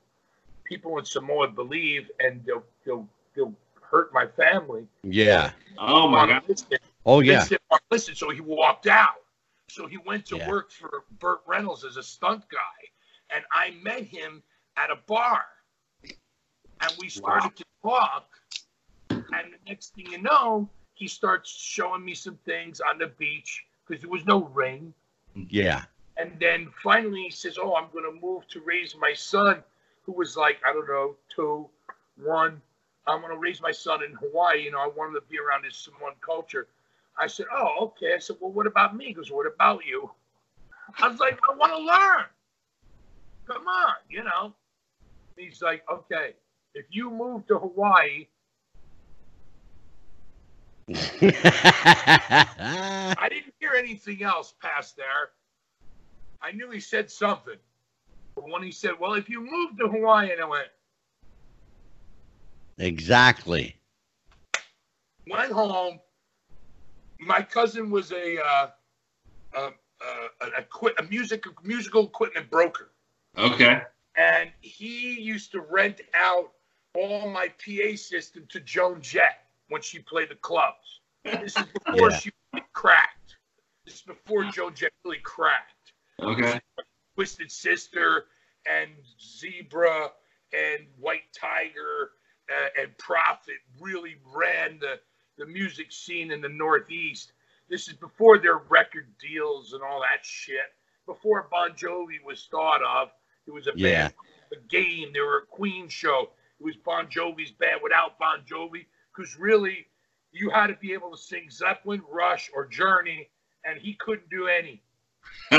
people in Samoa believe and they'll they'll they'll hurt my family. Yeah. Oh my god. Listen, Oh they yeah. said, listen, so he walked out. So he went to Yeah. work for Burt Reynolds as a stunt guy. And I met him at a bar. And we started to talk. And the next thing you know, he starts showing me some things on the beach because there was no ring. Yeah. And then finally he says, Oh, I'm going to move to raise my son, who was like, I don't know, two, one. I'm going to raise my son in Hawaii. You know, I want him to be around his Samoan culture. I said, Oh, okay. I said, Well, what about me? He goes, What about you? I was like, I want to learn. Come on, you know. He's like, Okay, if you move to Hawaii, *laughs* I didn't hear anything else past there. I knew he said something. But when he said, Well, if you move to Hawaii, and I went, exactly. went home. My cousin was a uh, uh, uh, an equi- a music musical equipment broker, Okay. and he used to rent out all my PA system to Joan Jett when she played the clubs. This is before Yeah. she really cracked. This is before Joan Jett really cracked. Okay. Twisted Sister and Zebra and White Tiger uh, and Prophet really ran the, the music scene in the Northeast. This is before their record deals and all that shit. Before Bon Jovi was thought of, it was a Yeah. band, a game. They were a Queen show. It was Bon Jovi's band without Bon Jovi, because really, you had to be able to sing Zeppelin, Rush, or Journey, and he couldn't do any. No,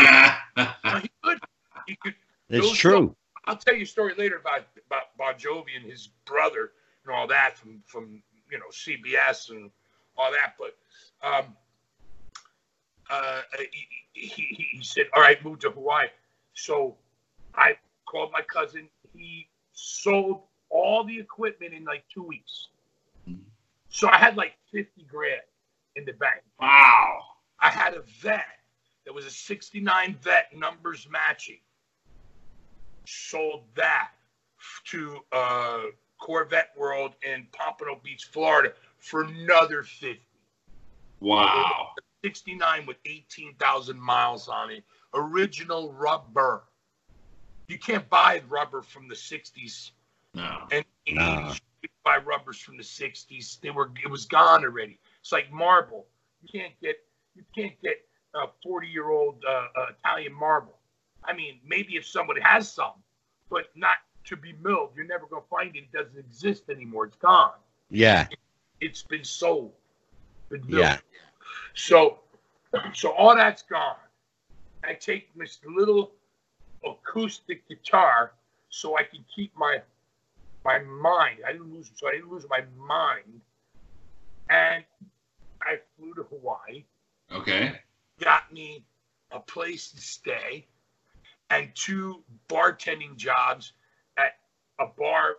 *laughs* he could. He could. It's Those true. I'll tell you a story later about about Bon Jovi and his brother and all that from from you know CBS and all that. But um, uh, he, he, he said, "All right, move to Hawaii." So I called my cousin. He sold all the equipment in like two weeks. So I had like fifty grand in the bank. wow. I had a vet that was a 69 vet numbers matching. Sold that to uh, Corvette World in Pompano Beach, Florida for another 50. Wow. 69 with 18,000 miles on it. Original rubber. You can't buy rubber from the 60s No. and No. 80s. You buy rubbers from the 60s. They were it was gone already. It's like marble. You can't get you can't get a 40 year old uh, uh, Italian marble. I mean, maybe if somebody has some, but not to be milled. You're never going to find it. It doesn't exist anymore. It's gone. Yeah. It, has been sold. Been yeah. So, so all that's gone. I take this little acoustic guitar so I can keep my my mind. I didn't lose so I didn't lose my mind. And I flew to Hawaii. Okay. Got me a place to stay and two bartending jobs at a bar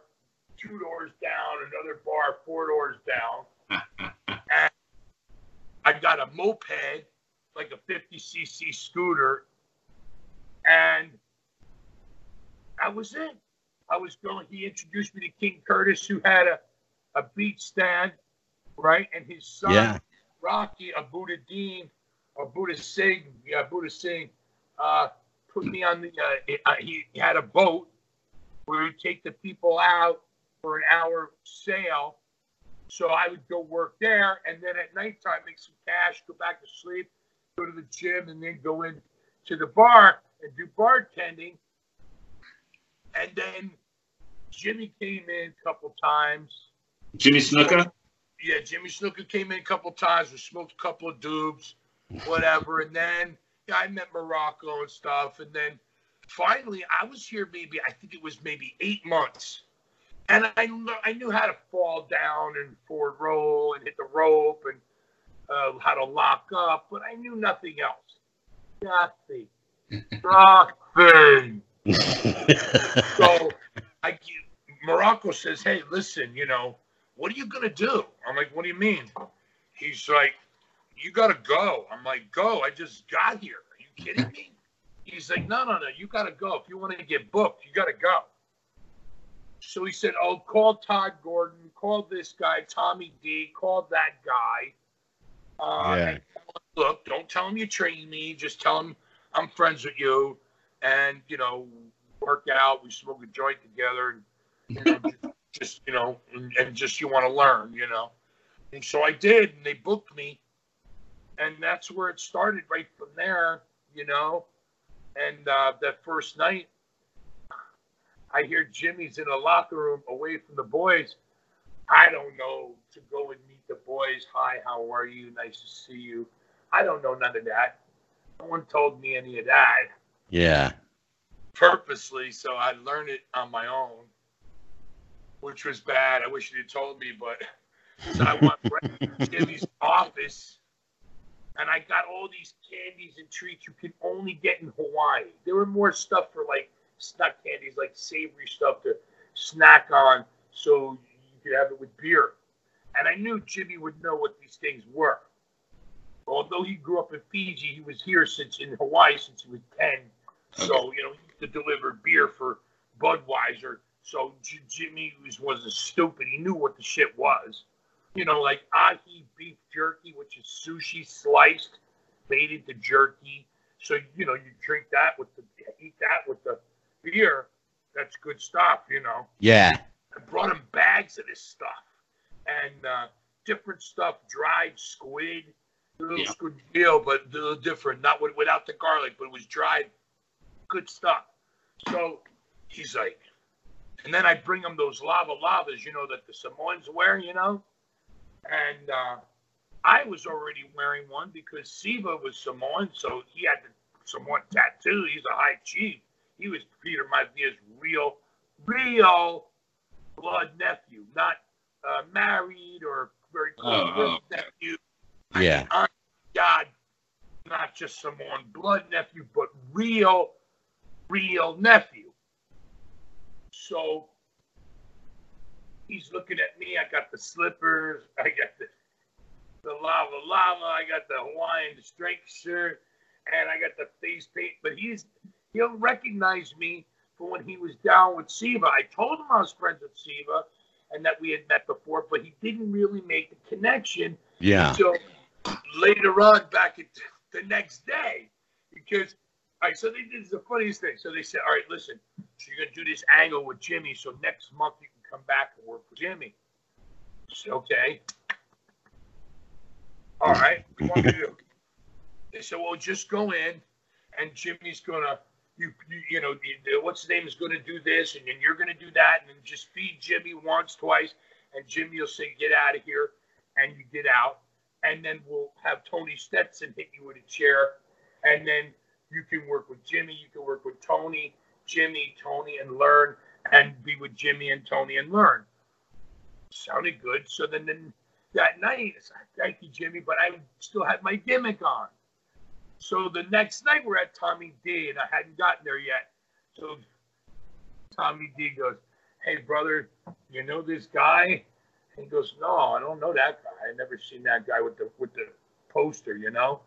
two doors down, another bar four doors down. *laughs* and I got a moped, like a 50cc scooter, and I was in. I was going. He introduced me to King Curtis, who had a, a beat stand, right, and his son yeah. Rocky Abuda Dean or Buddha Singh, yeah, Buddha Singh, uh, put me on the. Uh, uh, he had a boat where he'd take the people out for an hour sail. So I would go work there, and then at nighttime make some cash, go back to sleep, go to the gym, and then go in to the bar and do bartending. And then Jimmy came in a couple times. Jimmy Snuka? Yeah, Jimmy Snuka came in a couple times. We smoked a couple of dubs, whatever. and then yeah, I met Muraco and stuff. And then finally, I was here maybe, I think it was maybe eight months. And I, I knew how to fall down and forward roll and hit the rope and uh, how to lock up, but I knew nothing else. Nothing. *laughs* nothing. *laughs* so I, Muraco says, "Hey, listen, you know, what are you gonna do?" I'm like, "What do you mean?" He's like, "You gotta go." I'm like, "Go? I just got here. Are you kidding me?" He's like, "No, no, no. You gotta go. If you want to get booked, you gotta go." So he said, "Oh, call Todd Gordon. Call this guy, Tommy D. Call that guy." Uh, yeah. Look, don't tell him you train me. Just tell him I'm friends with you and you know work out. We smoke a joint together, and you know, just, *laughs* just, you know, and, and just you want to learn, you know. And so I did, and they booked me, and that's where it started. Right from there, you know. And uh, that first night, I hear Jimmy's in a locker room away from the boys. I don't know to go and meet the boys. Hi, how are you? Nice to see you. I don't know none of that. No one told me any of that. Yeah. Purposely, so I learned it on my own, which was bad. I wish you'd told me, but so I went right to Jimmy's office and I got all these candies and treats you can only get in Hawaii. There were more stuff for like snack candies, like savory stuff to snack on, so you could have it with beer. And I knew Jimmy would know what these things were although he grew up in Fiji, he was here since in Hawaii since he was ten. Okay. So you know, to deliver beer for Budweiser. So J- Jimmy was wasn't stupid. He knew what the shit was. You know, like ahi beef jerky, which is sushi sliced, made into jerky. So you know, you drink that with the eat that with the beer. That's good stuff. You know. Yeah. I brought him bags of this stuff and uh, different stuff, dried squid little yeah. squidgio, but a little different. Not with, without the garlic, but it was dried. Good stuff. So he's like, and then I bring him those lava lavas, you know, that the Samoans wear, you know. And uh, I was already wearing one because Siva was Samoan, so he had the Samoan tattoo. He's a high chief. He was Peter Maivia's real, real blood nephew, not uh, married or very close oh, oh. nephew. Yeah. I mean, God, not just Samoan blood nephew, but real, real nephew. So he's looking at me. I got the slippers. *laughs* I got the the lava lava. I got the Hawaiian strength shirt, and I got the face paint. But he's he'll recognize me for when he was down with Siva. I told him I was friends with Siva and that we had met before, but he didn't really make the connection yeah. until later on back at *laughs* the next day because all right, so they did the funniest thing. So they said, all right, listen, so you're gonna do this angle with Jimmy. So next month you can come back and work with Jimmy. Said, okay. All right. *laughs* They said, well, just go in, and Jimmy's gonna you, you, you know, you, what's his name is going to do this, and then you're going to do that, and then just feed Jimmy once, twice, and Jimmy will say, "Get out of here," and you get out, and then we'll have Tony Stetson hit you with a chair, and then you can work with Jimmy, you can work with Tony, Jimmy, Tony, and learn, and be with Jimmy and Tony and learn. Sounded good. So then, then that night, thank you, Jimmy, but I still had my gimmick on. So the next night we're at Tommy D, and I hadn't gotten there yet. So Tommy D goes, "Hey brother, you know this guy?" And he goes, "No, I don't know that guy. I never seen that guy with the with the poster, you know."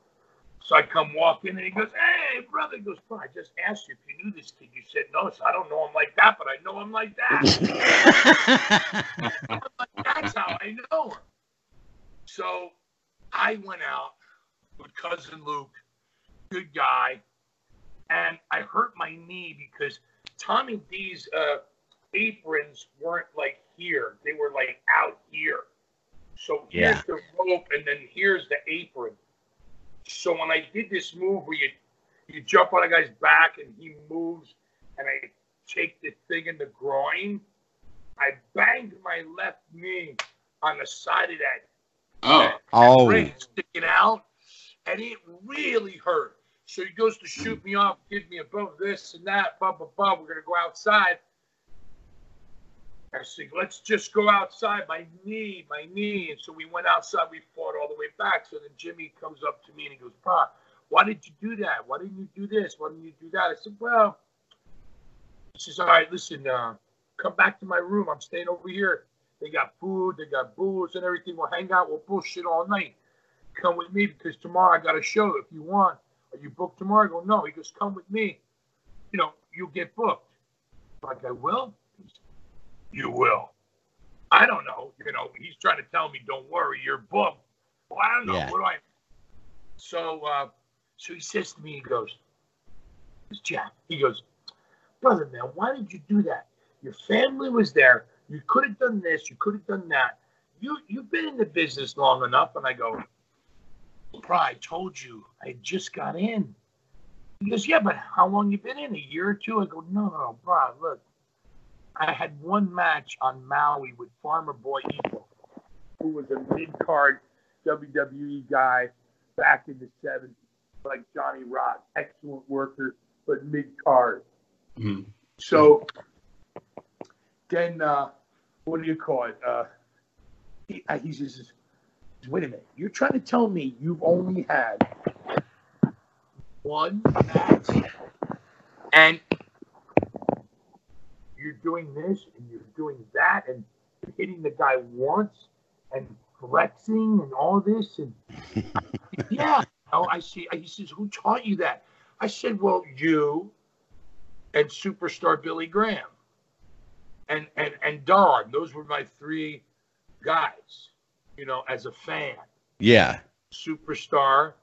So I come walk in, and he goes, "Hey brother," he goes, "Bro, I just asked you if you knew this kid. You said no, so I don't know him like that, but I know him like that. *laughs* That's how I know him." So I went out with cousin Luke good guy. And I hurt my knee because Tommy D's uh, aprons weren't like here; they were like out here. So here's the rope, and then here's the apron. So when I did this move where you you jump on a guy's back and he moves, and I take the thing in the groin, I banged my left knee on the side of that. Oh, that, that oh, sticking out, and it really hurt. So he goes to shoot me off, give me a boat, this and that, blah, blah, blah. We're going to go outside. I said, let's just go outside. My knee, my knee. And so we went outside. We fought all the way back. So then Jimmy comes up to me and he goes, Pa, why did you do that? Why didn't you do this? Why didn't you do that? I said, well, he says, all right, listen, uh, come back to my room. I'm staying over here. They got food, they got booze and everything. We'll hang out. We'll bullshit all night. Come with me because tomorrow I got a show if you want. Are you booked tomorrow? I go, no. He goes, come with me. You know, you'll get booked. Like, I will? You will. I don't know. You know, he's trying to tell me, don't worry, you're booked. Well, I don't know. Yeah. What do I? So, uh, so he says to me, he goes, Jack, he goes, brother, man, why did you do that? Your family was there. You could have done this. You could have done that. You, you've been in the business long enough. And I go, I told you, I just got in. He goes, Yeah, but how long you been in? A year or two? I go, No, no, no, bro, look. I had one match on Maui with Farmer Boy Eagle, who was a mid card WWE guy back in the 70s, like Johnny Rock, excellent worker, but mid card. Mm-hmm. So then, uh, what do you call it? Uh, he, uh, he says, wait a minute, you're trying to tell me you've only had one match and you're doing this and you're doing that and hitting the guy once and flexing and all this and *laughs* yeah oh i see he says who taught you that i said well you and superstar billy graham and and and don those were my three guys you know, as a fan. Yeah. Superstar.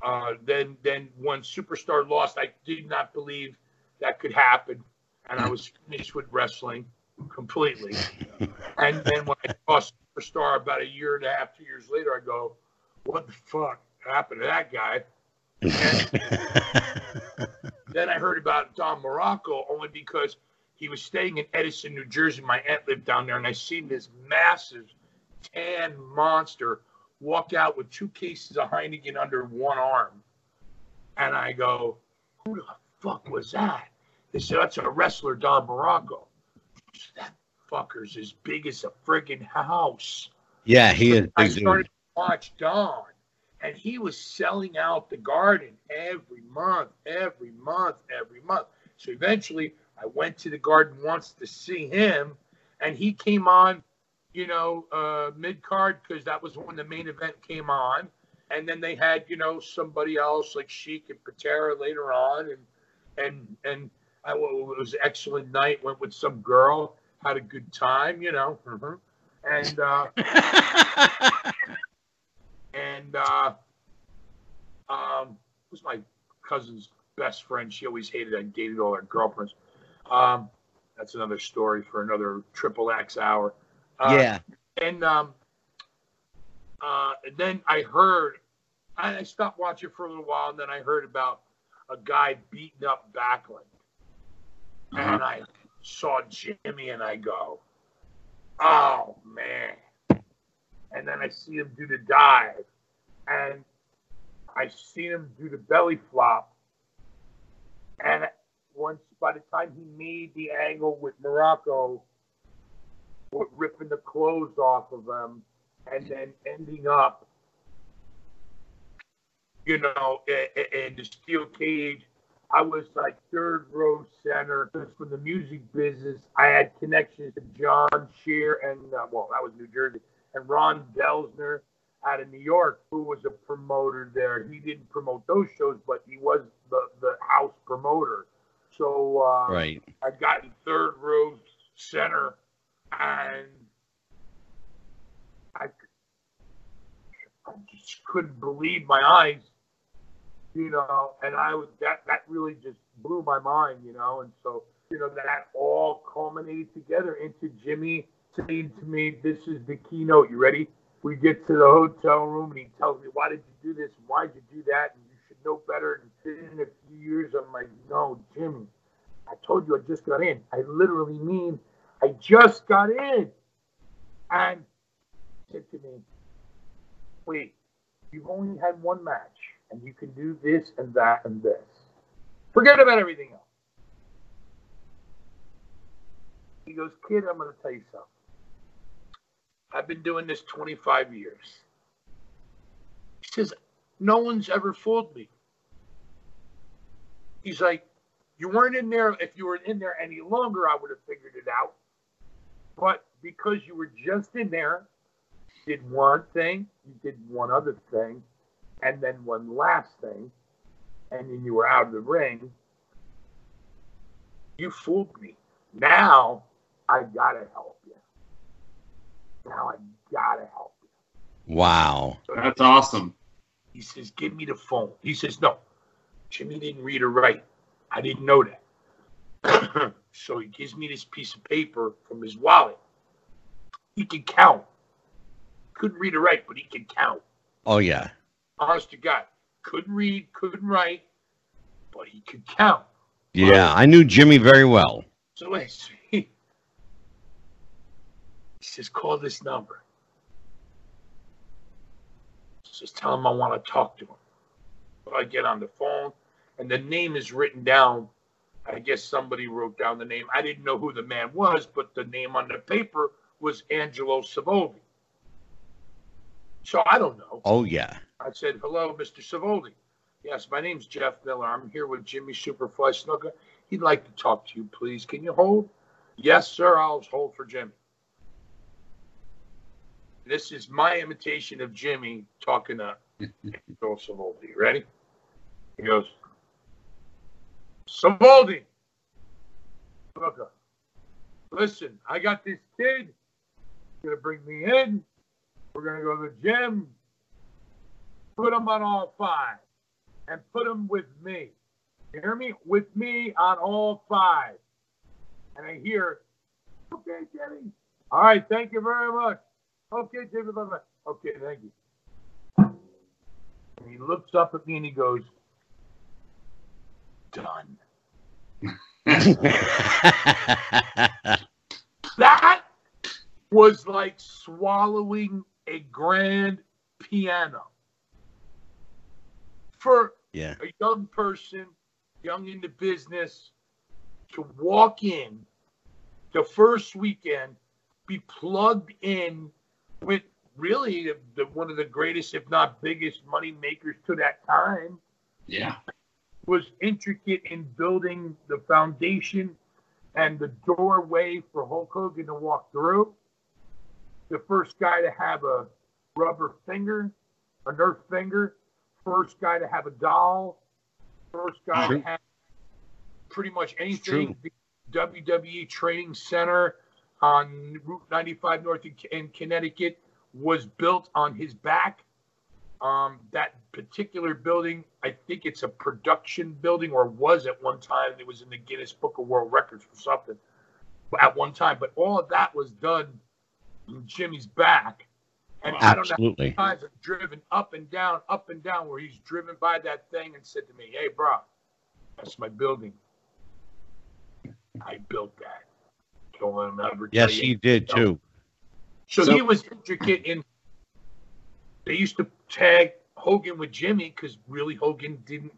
Uh, then, then when Superstar lost, I did not believe that could happen, and I was finished with wrestling completely. *laughs* and then when I saw Superstar about a year and a half, two years later, I go, "What the fuck happened to that guy?" *laughs* then I heard about Don Muraco only because he was staying in Edison, New Jersey. My aunt lived down there, and I seen this massive tan monster walk out with two cases of Heineken under one arm. And I go, who the fuck was that? They said, that's a wrestler, Don Muraco. That fucker's as big as a friggin' house. Yeah, he is. I started to watch Don, and he was selling out the garden every month, every month, every month. So eventually, I went to the garden once to see him, and he came on you know, uh, mid card because that was when the main event came on, and then they had you know somebody else like Sheik and Patera later on, and and and I, it was an excellent night. Went with some girl, had a good time, you know, mm-hmm. and uh, *laughs* and uh, um, was my cousin's best friend. She always hated I dated all her girlfriends. Um, that's another story for another triple X hour. Uh, yeah. And um, uh, and then I heard, I, I stopped watching for a little while, and then I heard about a guy beating up Backlund. Uh-huh. And I saw Jimmy and I go, oh man. And then I see him do the dive. And I see him do the belly flop. And once by the time he made the angle with Muraco, ripping the clothes off of him and then ending up, you know, in the steel cage. I was like third row center from the music business. I had connections to John Scher and, uh, well, that was New Jersey, and Ron Delsner out of New York, who was a promoter there. He didn't promote those shows, but he was the, the house promoter. So uh, right. I got in third row center, and I, I just couldn't believe my eyes, you know. And I was that that really just blew my mind, you know. And so you know that all culminated together into Jimmy saying to me, "This is the keynote. You ready?" We get to the hotel room, and he tells me, "Why did you do this? Why did you do that?" And you should know better. And in a few years, I'm like, no, Jimmy, I told you I just got in. I literally mean I just got in. And said to me, wait, you've only had one match and you can do this and that and this. Forget about everything else. He goes, kid, I'm going to tell you something. I've been doing this 25 years. He says, no one's ever fooled me. He's like, you weren't in there. If you were in there any longer, I would have figured it out. But because you were just in there, did one thing, you did one other thing, and then one last thing, and then you were out of the ring. You fooled me. Now I gotta help you. Now I gotta help you. Wow. So that's awesome. He says, Give me the phone. He says, No, Jimmy didn't read or write. I didn't know that. *clears throat* so he gives me this piece of paper from his wallet. He can count. Couldn't read or write, but he can count. Oh, yeah. Honest to God. Couldn't read, couldn't write, but he could count. Yeah, I knew Jimmy very well. So *laughs* he says, call this number. Just tell him I want to talk to him. So I get on the phone, and the name is written down. I guess somebody wrote down the name. I didn't know who the man was, but the name on the paper was Angelo Savoldi. So I don't know. Oh, yeah. I said, hello, Mr. Savoldi. Yes, my name's Jeff Miller. I'm here with Jimmy Superfly Snuka. He'd like to talk to you, please. Can you hold? Yes, sir. I'll hold for Jimmy. This is my imitation of Jimmy talking to Joel Savoldi. Ready? He goes, Savoldi, look, listen, I got this kid. He's gonna bring me in. We're gonna go to the gym. Put them on all five, and put them with me. You hear me? With me on all five. And I hear, okay, Jimmy. All right, thank you very much. Okay, David, bye bye. Okay, thank you. And he looks up at me and he goes, Done. *laughs* that was like swallowing a grand piano. For yeah. a young person, young into business, to walk in the first weekend, be plugged in with really the, the, one of the greatest, if not biggest, money makers to that time. Yeah, was intricate in building the foundation and the doorway for Hulk Hogan to walk through. The first guy to have a rubber finger, a Nerf finger. First guy to have a doll. First guy True. to have pretty much anything. WWE Training Center on Route 95 North in Connecticut was built on his back. Um, that particular building, I think it's a production building or was at one time. It was in the Guinness Book of World Records for something at one time. But all of that was done in Jimmy's back. And Absolutely. I don't know times I've driven up and down, up and down, where he's driven by that thing and said to me, "Hey, bro, That's my building. I built that. Don't let him ever Yes, tell he you. did too. So, So- he was intricate in. They used to tag Hogan with Jimmy because really Hogan didn't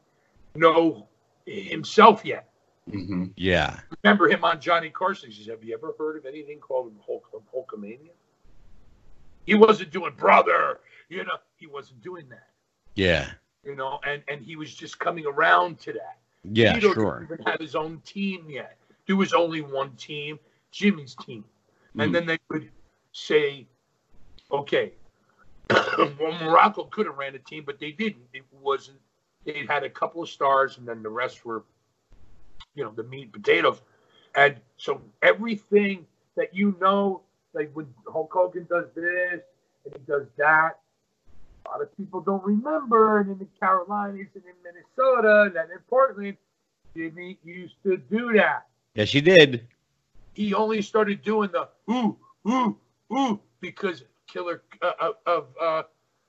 know himself yet. Mm-hmm. Yeah. Remember him on Johnny Carson? He says, "Have you ever heard of anything called Hulk, Hulkamania?" He wasn't doing brother, you know. He wasn't doing that, Yeah. you know. And and he was just coming around to that. Yeah, Tito sure. didn't even have his own team yet. There was only one team, Jimmy's team. And Mm. then they would say, okay, *coughs* well, Muraco could have ran a team, but they didn't. It wasn't, they had a couple of stars, and then the rest were, you know, the meat and potatoes. And so everything that you know, like when Hulk Hogan does this and he does that, a lot of people don't remember. And in the Carolinas and in Minnesota and then in Portland, Jimmy used to do that. Yes, he did. He only started doing the ooh, ooh, ooh because killer uh, uh, of uh,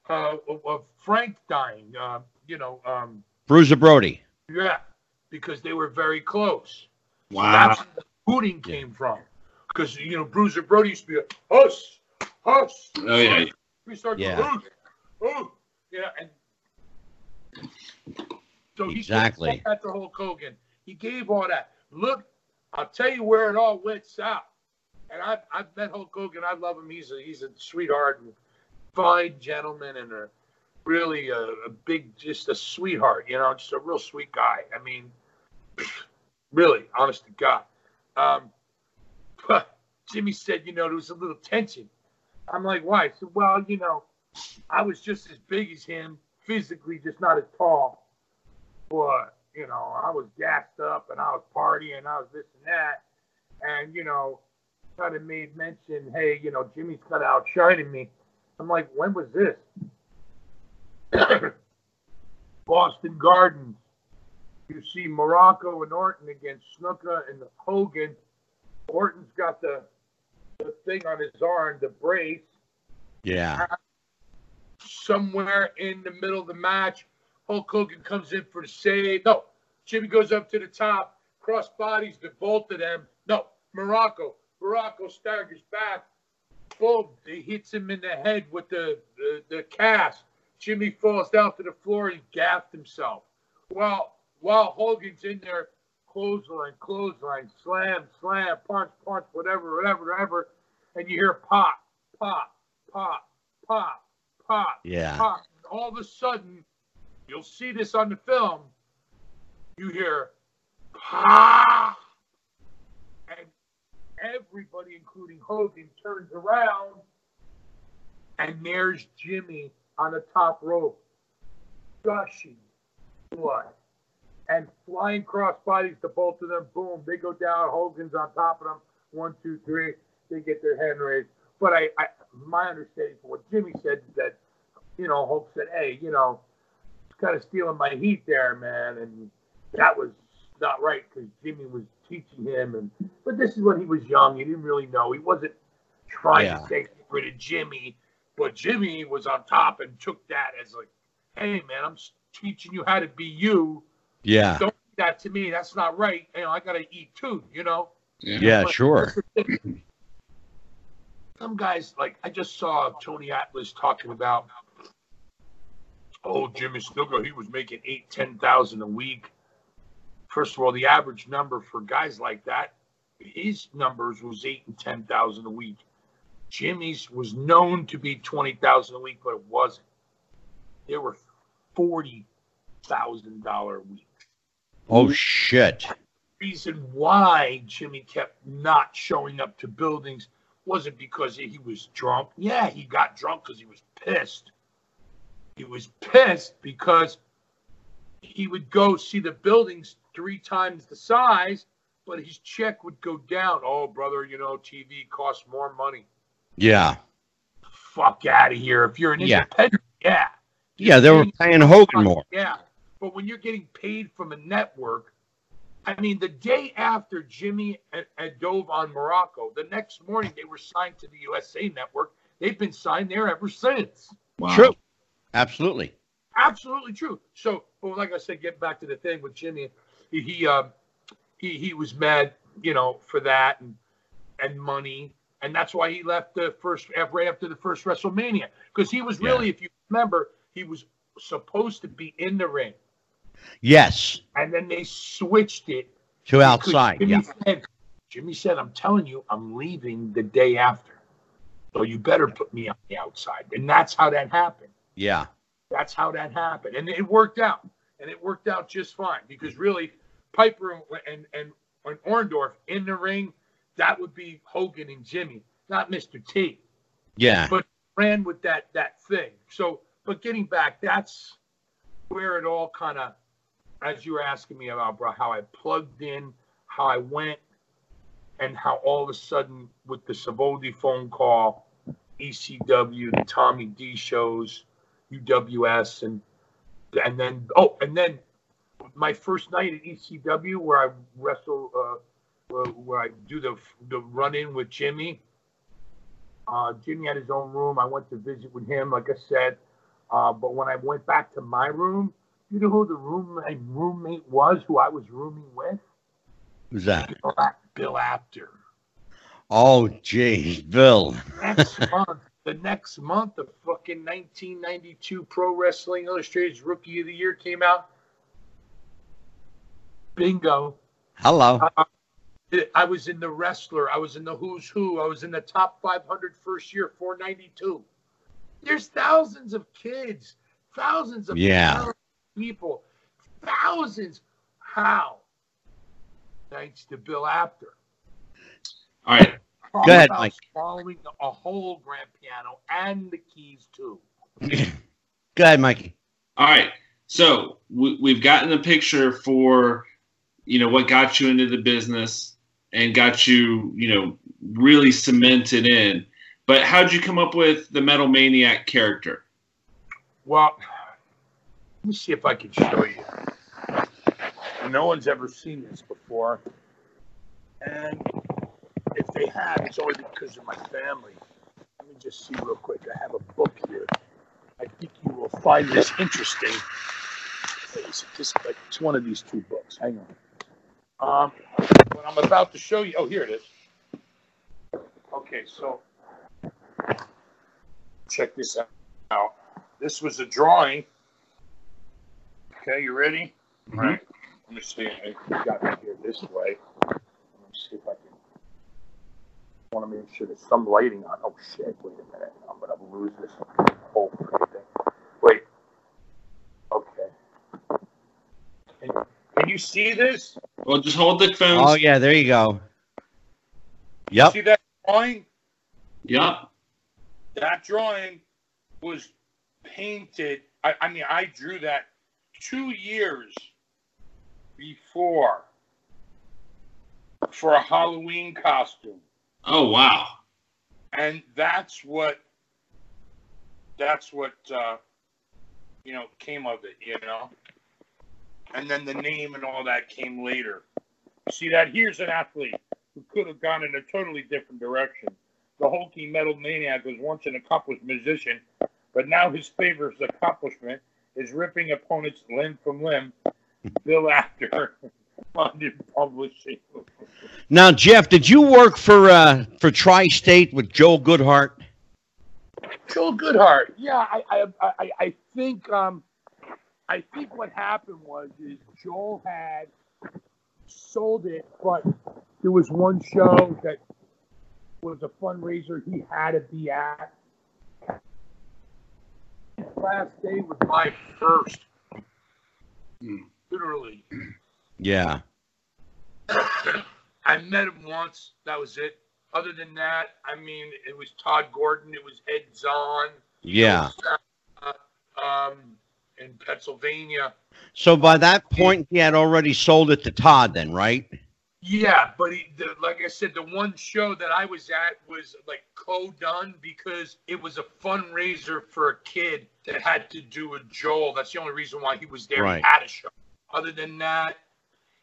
uh, of Frank dying. Uh, you know, um, Bruiser Brody. yeah, because they were very close. Wow. That's where the hooting came from. Because you know, Bruiser Brody used to be a hush, hush. Oh yeah. We start Yeah. to ooh, ooh, yeah, and so he Exactly. said that to Hulk Hogan. He gave all that. Look, I'll tell you where it all went south. And I've, I've met Hulk Hogan. I love him. He's a he's a sweetheart and fine gentleman and a really a, a big just a sweetheart. You know, just a real sweet guy. I mean, *sniffs* really, honest to God. Um, but Jimmy said, you know, there was a little tension. I'm like, why? Said, well, you know, I was just as big as him, physically, just not as tall. But, you know, I was gassed up and I was partying, I was this and that. And, you know, kind of made mention, hey, you know, Jimmy's kind of outshining me. I'm like, when was this? *coughs* Boston Gardens. You see Muraco and Orton against Snuka and Hogan. Orton's got the the thing on his arm, the brace. Yeah. Uh, somewhere in the middle of the match, Hulk Hogan comes in for the save. No, Jimmy goes up to the top, cross bodies the both of them. No, Muraco. Muraco staggers back. Boom! He hits him in the head with the, the, the cast. Jimmy falls down to the floor and gaffed himself. Well, while Hogan's in there, clothesline, clothesline, slam, slam, punch, punch, whatever, whatever, whatever, and you hear pop, pop, pop, pop, pop, Yeah. pop. And all of a sudden, you'll see this on the film. You hear pop, and everybody, including Hogan, turns around, and there's Jimmy on the top rope, gushing blood and flying cross bodies to both of them. Boom, they go down. Hogan's on top of them. One, two, three. They get their hand raised. But I, I my understanding from what Jimmy said is that, you know, Hulk said, hey, you know, it's kind of stealing my heat there, man, and that was not right because Jimmy was teaching him. And but this is when he was young. He didn't really know. He wasn't trying Yeah. to take rid of Jimmy, but Jimmy was on top and took that as like, hey, man, I'm teaching you how to be you Yeah. don't do that to me. That's not right. You know, I gotta eat too. You know. Yeah, But sure. that's the thing. Some guys like I just saw Tony Atlas talking about. Oh, Jimmy Snuka, he was making eight, ten thousand a week. First of all, the average number for guys like that, his numbers was eight and ten thousand a week. Jimmy's was known to be twenty thousand a week, but it wasn't. There were forty thousand dollar a week Oh shit. reason why Jimmy kept not showing up to buildings wasn't because he was drunk. Yeah, he got drunk because he was pissed. He was pissed because he would go see the buildings three times the size, but his check would go down. Oh, brother, you know, TV costs more money. Yeah. Fuck out of here. If you're an Yeah. independent, yeah. Yeah, they were paying Hogan more. Yeah. But when you're getting paid from a network, I mean, the day after Jimmy and, and dove on Muraco, the next morning they were signed to the USA network. They've been signed there ever since. Wow. True. Absolutely. Absolutely true. So, but like I said, get back to the thing with Jimmy. he he, uh, he he was mad, you know, for that and and money, and that's why he left the first right after the first WrestleMania because he was really, yeah. if you remember, he was supposed to be in the ring. Yes. And then they switched it to outside. Jimmy yeah. Said, Jimmy said, "I'm telling you, I'm leaving the day after, so you better put me on the outside." And that's how that happened. Yeah. That's how that happened, and it worked out, and it worked out just fine because really, Piper and and, and Orndorff in the ring, that would be Hogan and Jimmy, not Mr. T. Yeah. But ran with that that thing. So, but getting back, that's where it all kind of, as you were asking me about, bro, how I plugged in, how I went, and how all of a sudden with the Savoldi phone call, ECW, the Tommy D shows, UWS, and and then oh, and then my first night at ECW where I wrestle, uh, where, where I do the the run in with Jimmy. Uh, Jimmy had his own room. I went to visit with him, like I said. Uh, but when I went back to my room, you know who the room my roommate was, who I was rooming with? Who's that? Bill, Bill Apter. Oh, geez, Bill. next *laughs* month, the next month, the fucking 1992 Pro Wrestling Illustrated's Rookie of the Year came out. Bingo. Hello. Uh, I was in the wrestler. I was in the who's who. I was in the top 500 first year, 492. There's thousands of kids, thousands of yeah. People, thousands. How? Thanks to Bill Apter. All right. Go ahead, Mike. Following a whole grand piano and the keys too. *laughs* Go ahead, Mikey. All right. So we, we've gotten the picture for, you know, what got you into the business and got you, you know, really cemented in. But how'd you come up with the Metal Maniac character? Well, let me see if I can show you. No one's ever seen this before. And if they have, it's only because of my family. Let me just see real quick. I have a book here. I think you will find this interesting. It's, it's one of these two books. Hang on. Um, what I'm about to show you. Oh, here it is. Okay, so check this out. This was a drawing. Okay, you ready? Mm-hmm. All right. Let me see. I got it here this way. Let me see if I can. I want to make sure there's some lighting on. Oh shit! Wait a minute. I'm gonna lose this whole thing. Wait. Okay. Can, can you see this? Well, just hold the phone. Oh yeah, there you go. Yep. See that drawing? Yep. That drawing was painted. I, I mean, I drew that two years before for a Halloween costume. Oh wow! And that's what that's what uh, you know came of it, you know. And then the name and all that came later. See that? Here's an athlete who could have gone in a totally different direction. The hulking metal maniac was once an accomplished musician, but now his favorite accomplishment is ripping opponents limb from limb. Bill *laughs* Apter London Publishing. Now, Jeff, did you work for uh, for Tri-State with Joel Goodhart? Joel Goodhart, yeah, I I, I, I think um, I think what happened was is Joel had sold it, but there was one show that was a fundraiser he had to be at. Last day was my first. Literally. Yeah. I met him once. That was it. Other than that, I mean, it was Todd Gordon. It was Ed Zahn. Yeah. Uh, um, in Pennsylvania. So by that point, he had already sold it to Todd, then, right? Yeah, but he, the, like I said, the one show that I was at was like co-done because it was a fundraiser for a kid that had to do a Joel. That's the only reason why he was there. Right. He had a show. Other than that,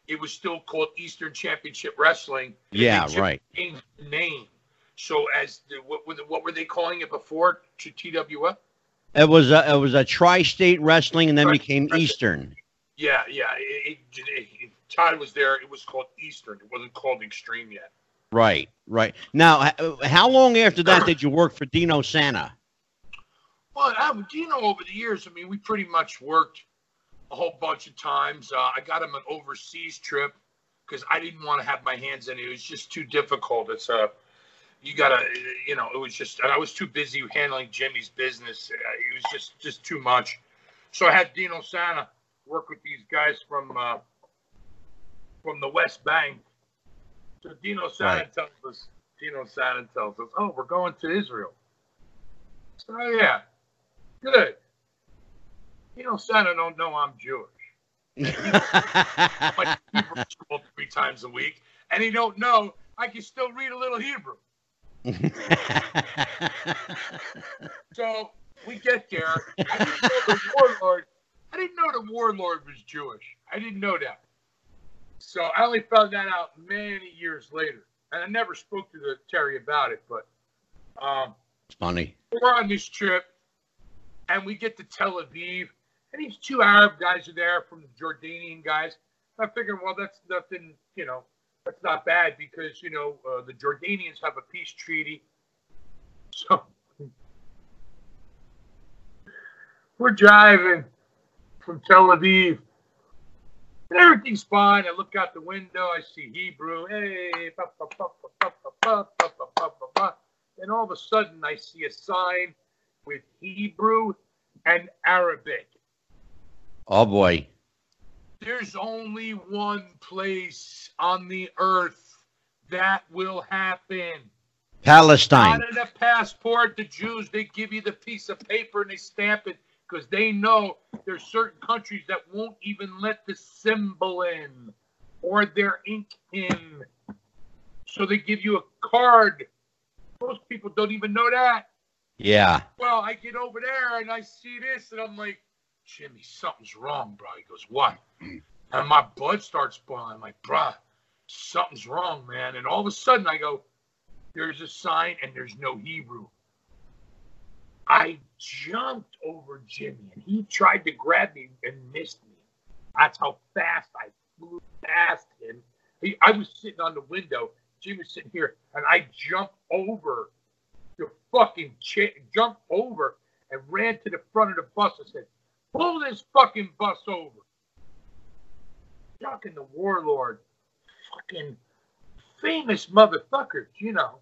it was still called Eastern Championship Wrestling. Yeah, right. Changed the name. So as the, what, were the, what were they calling it before to TWF? It was a, it was a Tri-State Wrestling, and then became Eastern. Yeah, yeah. It, it, Todd was there. It was called Eastern. It wasn't called Extreme yet. Right, right. Now, how long after that did you work for Dino Santa? Well, I, Dino over the years, I mean, we pretty much worked a whole bunch of times. Uh, I got him an overseas trip because I didn't want to have my hands in it. It was just too difficult. It's a, uh, you gotta, you know, it was just, and I was too busy handling Jimmy's business. Uh, it was just, just too much. So I had Dino Santa work with these guys from, uh, from the West Bank. So Dino Santa right. tells us, Dino Santa tells us, oh, we're going to Israel. So yeah, good. Dino Santa don't know I'm Jewish. *laughs* like school three times a week, and he don't know I can still read a little Hebrew. *laughs* so we get there. I didn't know the warlord. I didn't know the warlord was Jewish. I didn't know that. So I only found that out many years later, and I never spoke to the Terry about it. But um, it's funny. We're on this trip, and we get to Tel Aviv, and these two Arab guys are there from the Jordanian guys. I figured, well, that's nothing, you know, that's not bad because you know uh, the Jordanians have a peace treaty. So we're driving from Tel Aviv and everything's fine. I look out the window, I see Hebrew. Hey, and all of a sudden I see a sign with Hebrew and Arabic. Oh boy. There's only one place on the earth that will happen. Palestine. Not in a passport. The Jews, they give you the piece of paper and they stamp it because they know there's certain countries that won't even let the symbol in or their ink in. So they give you a card. Most people don't even know that. Yeah. Well, I get over there and I see this and I'm like, Jimmy, something's wrong, bro. He goes, What? And my blood starts boiling. I'm like, bruh, something's wrong, man. And all of a sudden I go, There's a sign and there's no Hebrew. I jumped over Jimmy and he tried to grab me and missed me. That's how fast I flew past him. He, I was sitting on the window. Jimmy was sitting here, and I jumped over the fucking chair, jumped over and ran to the front of the bus. I said, "Pull this fucking bus over." Fucking the warlord, fucking famous motherfuckers, you know,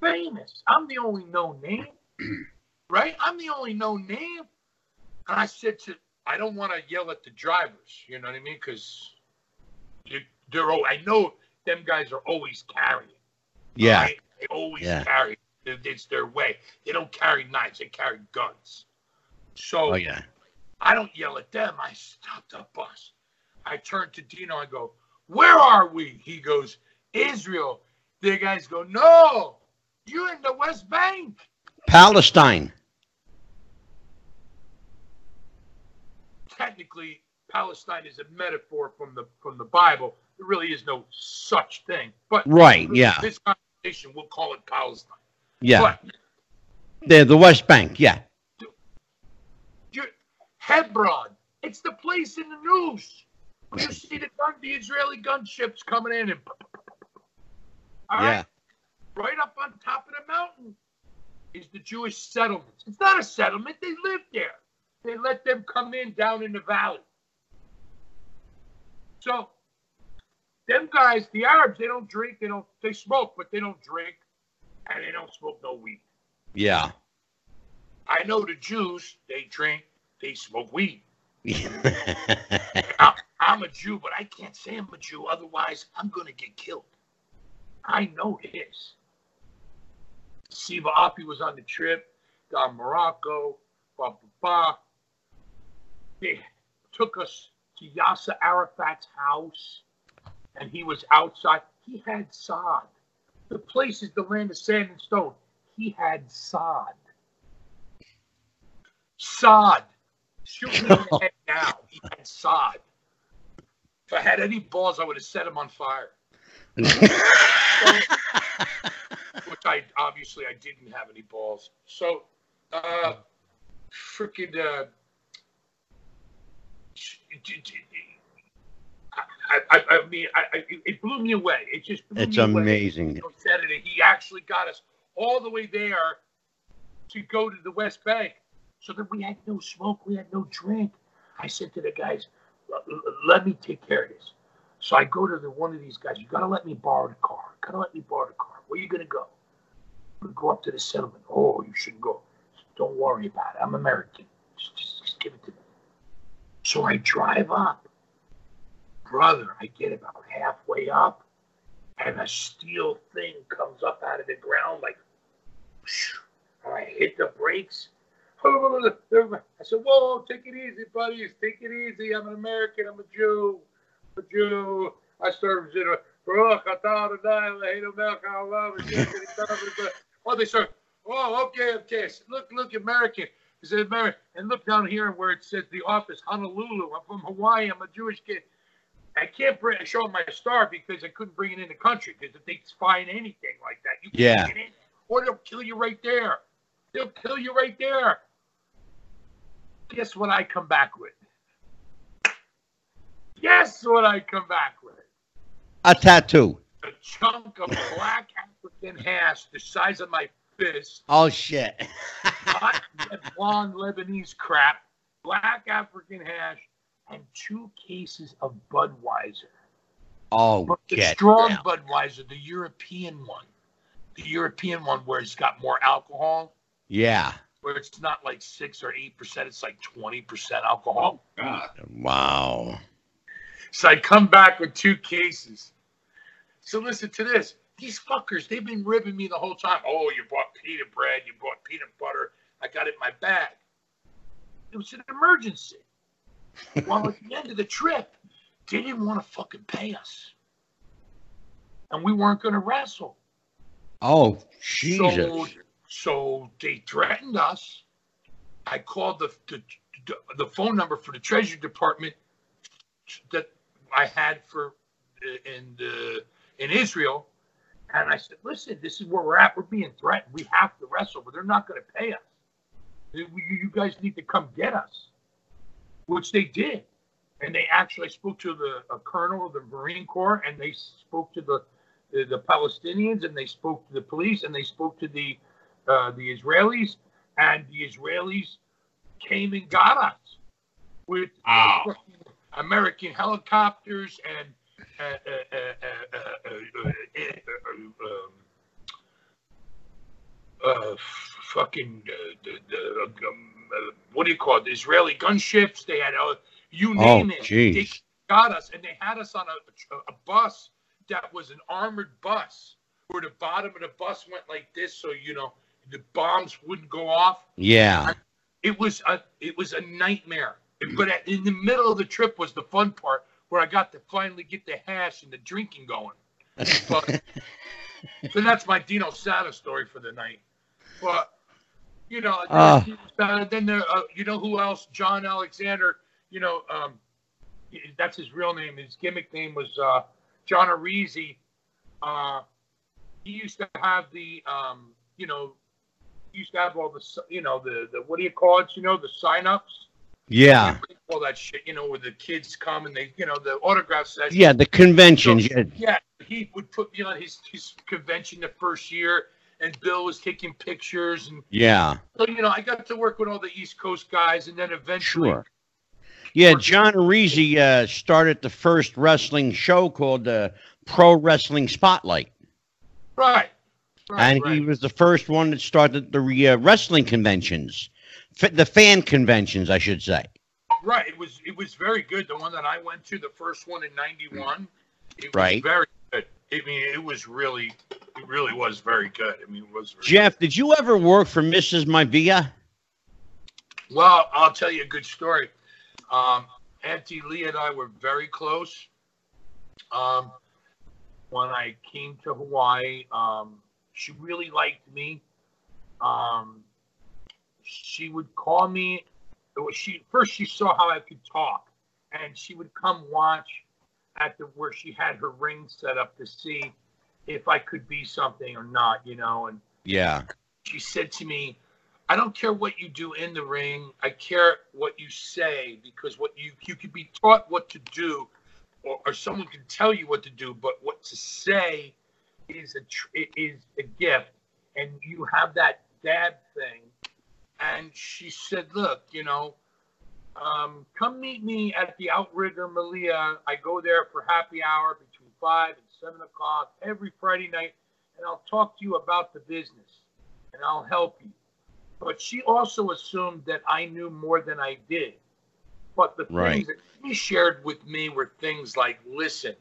famous. I'm the only known name *clears throat* right? I'm the only known name. And I said to, I don't want to yell at the drivers, you know what I mean? Because they're, oh, I know them guys are always carrying. Yeah. Right? They always yeah. carry. It's their way. They don't carry knives, they carry guns. So oh, yeah. I don't yell at them. I stop the bus. I turn to Dino. I go, Where are we? He goes, Israel. The guys go, No, you're in the West Bank. Palestine. Technically, Palestine is a metaphor from the from the Bible. There really is no such thing. But right, yeah. This conversation, we'll call it Palestine. Yeah. But, the the West Bank, yeah. Hebron. It's the place in the news. You see the gun, the Israeli gunships coming in and all yeah. right, right up on top of the mountain is the Jewish settlements. It's not a settlement, they live there. They let them come in down in the valley. So them guys, the Arabs, they don't drink, they don't they smoke, but they don't drink and they don't smoke no weed. Yeah. I know the Jews, they drink, they smoke weed. *laughs* I, I'm a Jew, but I can't say I'm a Jew, otherwise I'm gonna get killed. I know this. Siva Afi was on the trip, got Morocco, blah, blah, blah. They took us to Yasser Arafat's house, and he was outside. He had sod. The place is the land of sand and stone. He had sod. Sod. Shoot me in the head *laughs* now. He had sod. If I had any balls, I would have set him on fire. *laughs* which I obviously I didn't have any balls. So, uh, freaking, uh, I, I, I mean, I, I, it blew me away. It just blew It's me amazing. On Saturday, he actually got us all the way there to go to the West Bank. So that we had no smoke, we had no drink. I said to the guys, "L- l- "Let me take care of this." So I go to the one of these guys. You gotta let me borrow the car. Gotta let me borrow the car. Where you gonna go? We go up to the settlement. Oh, you shouldn't go. Don't worry about it. I'm American. Just, just, just give it to me. So I drive up. Brother, I get about halfway up, and a steel thing comes up out of the ground like, I hit the brakes. *laughs* I said, "Whoa, take it easy, buddies. Take it easy. I'm an American. I'm a Jew. I'm a Jew." I haolam v'yisrael." Oh, they start. Oh, okay, okay. Look, look, American. He said, American. And look down here where it says the office, Honolulu. I'm from Hawaii. I'm a Jewish kid. I can't bring, show my star because I couldn't bring it in the country because if they find anything like that, you can't Yeah. get in, or they'll kill you right there. They'll kill you right there. Guess what I come back with? Guess what I come back with? A tattoo. A chunk of black African hash the size of my fist, Oh shit. *laughs* hot blonde Lebanese crap, black African hash, and two cases of Budweiser. oh, But the get strong down. Budweiser, the European one, the European one where it's got more alcohol, Yeah. where it's not like six or eight percent, it's like twenty percent alcohol. Oh, God. Wow. So I come back with two cases. So listen to this. These fuckers, they've been ribbing me the whole time. Oh, you bought pita bread, you bought peanut butter. I got it in my bag. It was an emergency. *laughs* well, at the end of the trip, they didn't want to fucking pay us. And we weren't going to wrestle. Oh, Jesus. So, so they threatened us. I called the, the the phone number for the Treasury Department that I had for uh, in the in Israel, and I said, "Listen, this is where we're at. We're being threatened. We have to wrestle, but they're not going to pay us. You guys need to come get us," which they did, and they actually spoke to the a colonel of the Marine Corps, and they spoke to the the, the Palestinians, and they spoke to the police, and they spoke to the uh, the Israelis, and the Israelis came and got us with. American helicopters and uh, uh, um, uh, fucking uh, the, the, um, uh, what do you call it? The Israeli gunships. They had uh, you Oh, name it. They jeez. got us, and they had us on a, a bus that was an armored bus, where the bottom of the bus went like this, so you know the bombs wouldn't go off. Yeah. It was a it was a nightmare. But in the middle of the trip was the fun part, where I got to finally get the hash and the drinking going. But, *laughs* so that's my Dino Sada story for the night. But you know, uh, then there, uh, you know who else? John Alexander. You know, um, that's his real name. His gimmick name was uh, John Arezzi. Uh, he used to have the, um, you know, he used to have all the, you know, the, the what do you call it? You know, the sign-ups. Yeah. All that shit. You know, where the kids come and they, you know, the autograph session. Yeah. The conventions. yeah. Yeah, he would put me on his his convention the first year, and Bill was taking pictures, and Yeah. so you know I got to work with all the East Coast guys, and then eventually, Sure. Yeah. John Arezzi uh, started the first wrestling show called uh, Pro Wrestling Spotlight. right, right, and right. he was the first one that started the uh, wrestling conventions, the fan conventions, I should say. Right. It was it was very good. The one that I went to, the first one in '91, it was Right. very good. I mean, it was really, it really was very good. I mean, it was. Jeff, did you ever work for Mrs. Maivia? Well, I'll tell you a good story. Um, Auntie Lee and I were very close. Um, when I came to Hawaii, um, she really liked me. Um, she would call me. She first she saw how I could talk, and she would come watch at the where she had her ring set up to see if I could be something or not, you know. And Yeah. she said to me, I don't care what you do in the ring. I care what you say because what you you could be taught what to do or, or someone can tell you what to do, but what to say is a tr- is a gift, and you have that dad thing. And she said, "Look, you know, um, come meet me at the Outrigger Malia. I go there for happy hour between five and seven o'clock every Friday night, and I'll talk to you about the business, and I'll help you." But she also assumed that I knew more than I did. But the Right. things that she shared with me were things like, listen,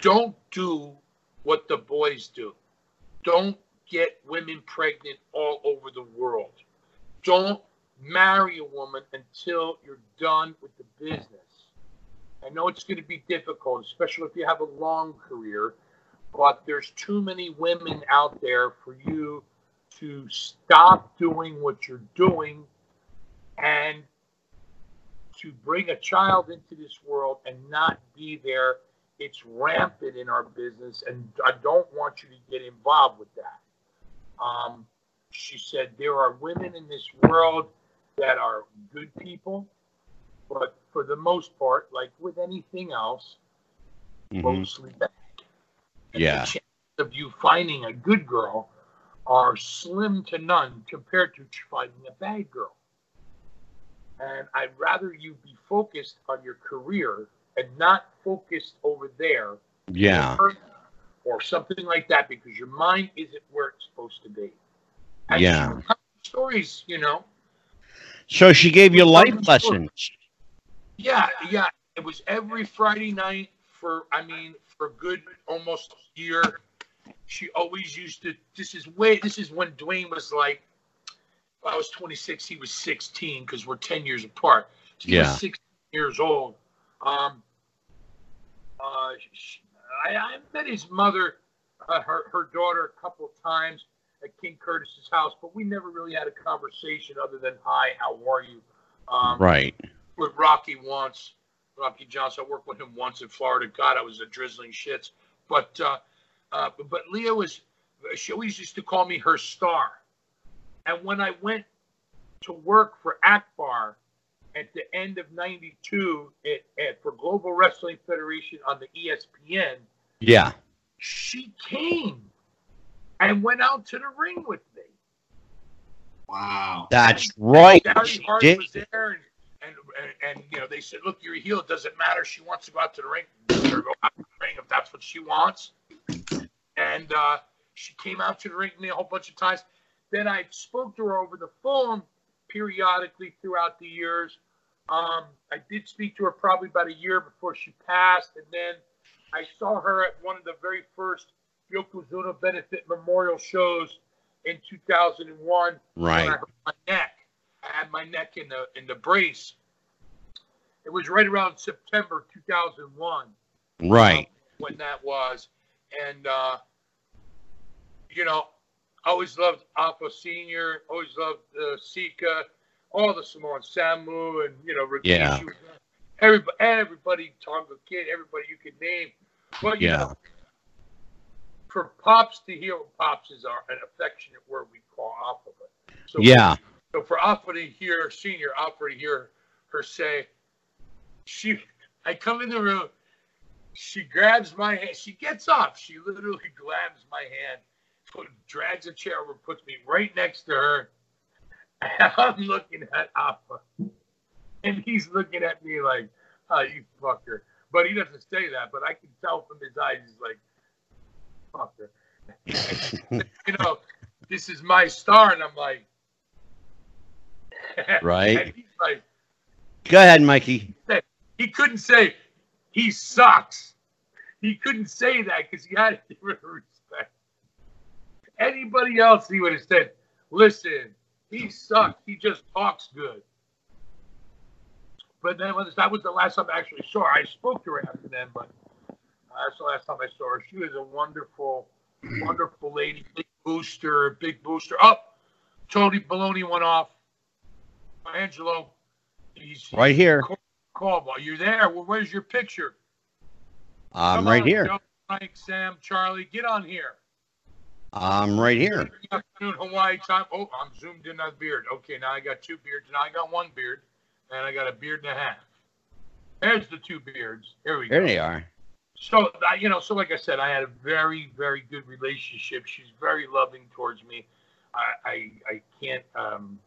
don't do what the boys do. Don't get women pregnant all over the world. Don't marry a woman until you're done with the business. I know it's going to be difficult, especially if you have a long career, but there's too many women out there for you to stop doing what you're doing and to bring a child into this world and not be there. It's rampant in our business, and I don't want you to get involved with that. Um, she said there are women in this world that are good people, but for the most part, like with anything else, Mhm. mostly bad. And Yeah. The chances of you finding a good girl are slim to none compared to finding a bad girl. And I'd rather you be focused on your career and not focused over there Yeah. or something like that because your mind isn't where it's supposed to be. And Yeah. she would tell me Stories, you know. So she gave you life lessons. Yeah, yeah. It was every Friday night for, I mean, for a good almost year. She always used to. This is way. This is when Dwayne was like, I was 26. He was 16 because we're 10 years apart. So he Yeah. was 16 years old. Um, uh, sh I, I met his mother, uh, her her daughter, a couple of times at King Curtis's house, but we never really had a conversation other than "Hi, how are you?" Um, Right. with Rocky once. Rocky Johnson. I worked with him once in Florida. God, I was a drizzling shits. But uh, uh, but, but Leah was. She always used to call me her star. And when I went to work for Akbar at the end of '92 at, at for Global Wrestling Federation on the ESPN, Yeah. she came and went out to the ring with me. Wow. That's right. Gary Hart did. was there, and, and and and you know they said, "Look, you're a heel. It doesn't matter. She wants to go out to the ring. Let her go out to the ring if that's what she wants." And uh, she came out to the ring with me a whole bunch of times. Then I spoke to her over the phone periodically throughout the years. Um, I did speak to her probably about a year before she passed, and then I saw her at one of the very first Yokozuna benefit memorial shows in 2001 when I Right. hurt my neck. I had my neck in the in the brace. It was right around September 2001 Right. when that was, and uh, you know, I always loved Afa Senior, always loved uh, Sika, all the Samoans, Samu, and you know, Rikishi. Yeah. Everybody, everybody, Tonga Kid, everybody you could name. But you Yeah. know, for Pops to hear Pops is our an affectionate word we call Afa. But so Yeah. so for Afa to hear senior Afa to hear her say, she I come in the room, she grabs my hand, she gets up, she literally *laughs* grabs my hand, put, drags a chair over, puts me right next to her. And *laughs* I'm looking at Afa. And he's looking at me like, oh, you fucker. But he doesn't say that, but I can tell from his eyes, he's like, fucker. *laughs* you know, this is my star. And I'm like, *laughs* Right. He's like, Go ahead, Mikey. he couldn't say he sucks. He couldn't say that because he had to give it respect. Anybody else, he would have said, "Listen, he sucks. He just talks good." But then when that was the last time I actually saw her. I spoke to her after then, but that's the last time I saw her. She was a wonderful, wonderful lady. Big booster, big booster. Oh, Tony Baloney went off. Angelo, he's Right here. call while you're there. Well, where's your picture? I'm Come right on, here. Joe, Mike, Sam, Charlie, get on here. I'm right here. Good afternoon, Hawaii time. Oh, I'm zoomed in on the beard. Okay, now I got two beards. Now I got one beard, and I got a beard and a half. There's the two beards. Here we There go. There they are. So you know, so like I said, I had a very, very good relationship. She's very loving towards me. I, I, I can't, um,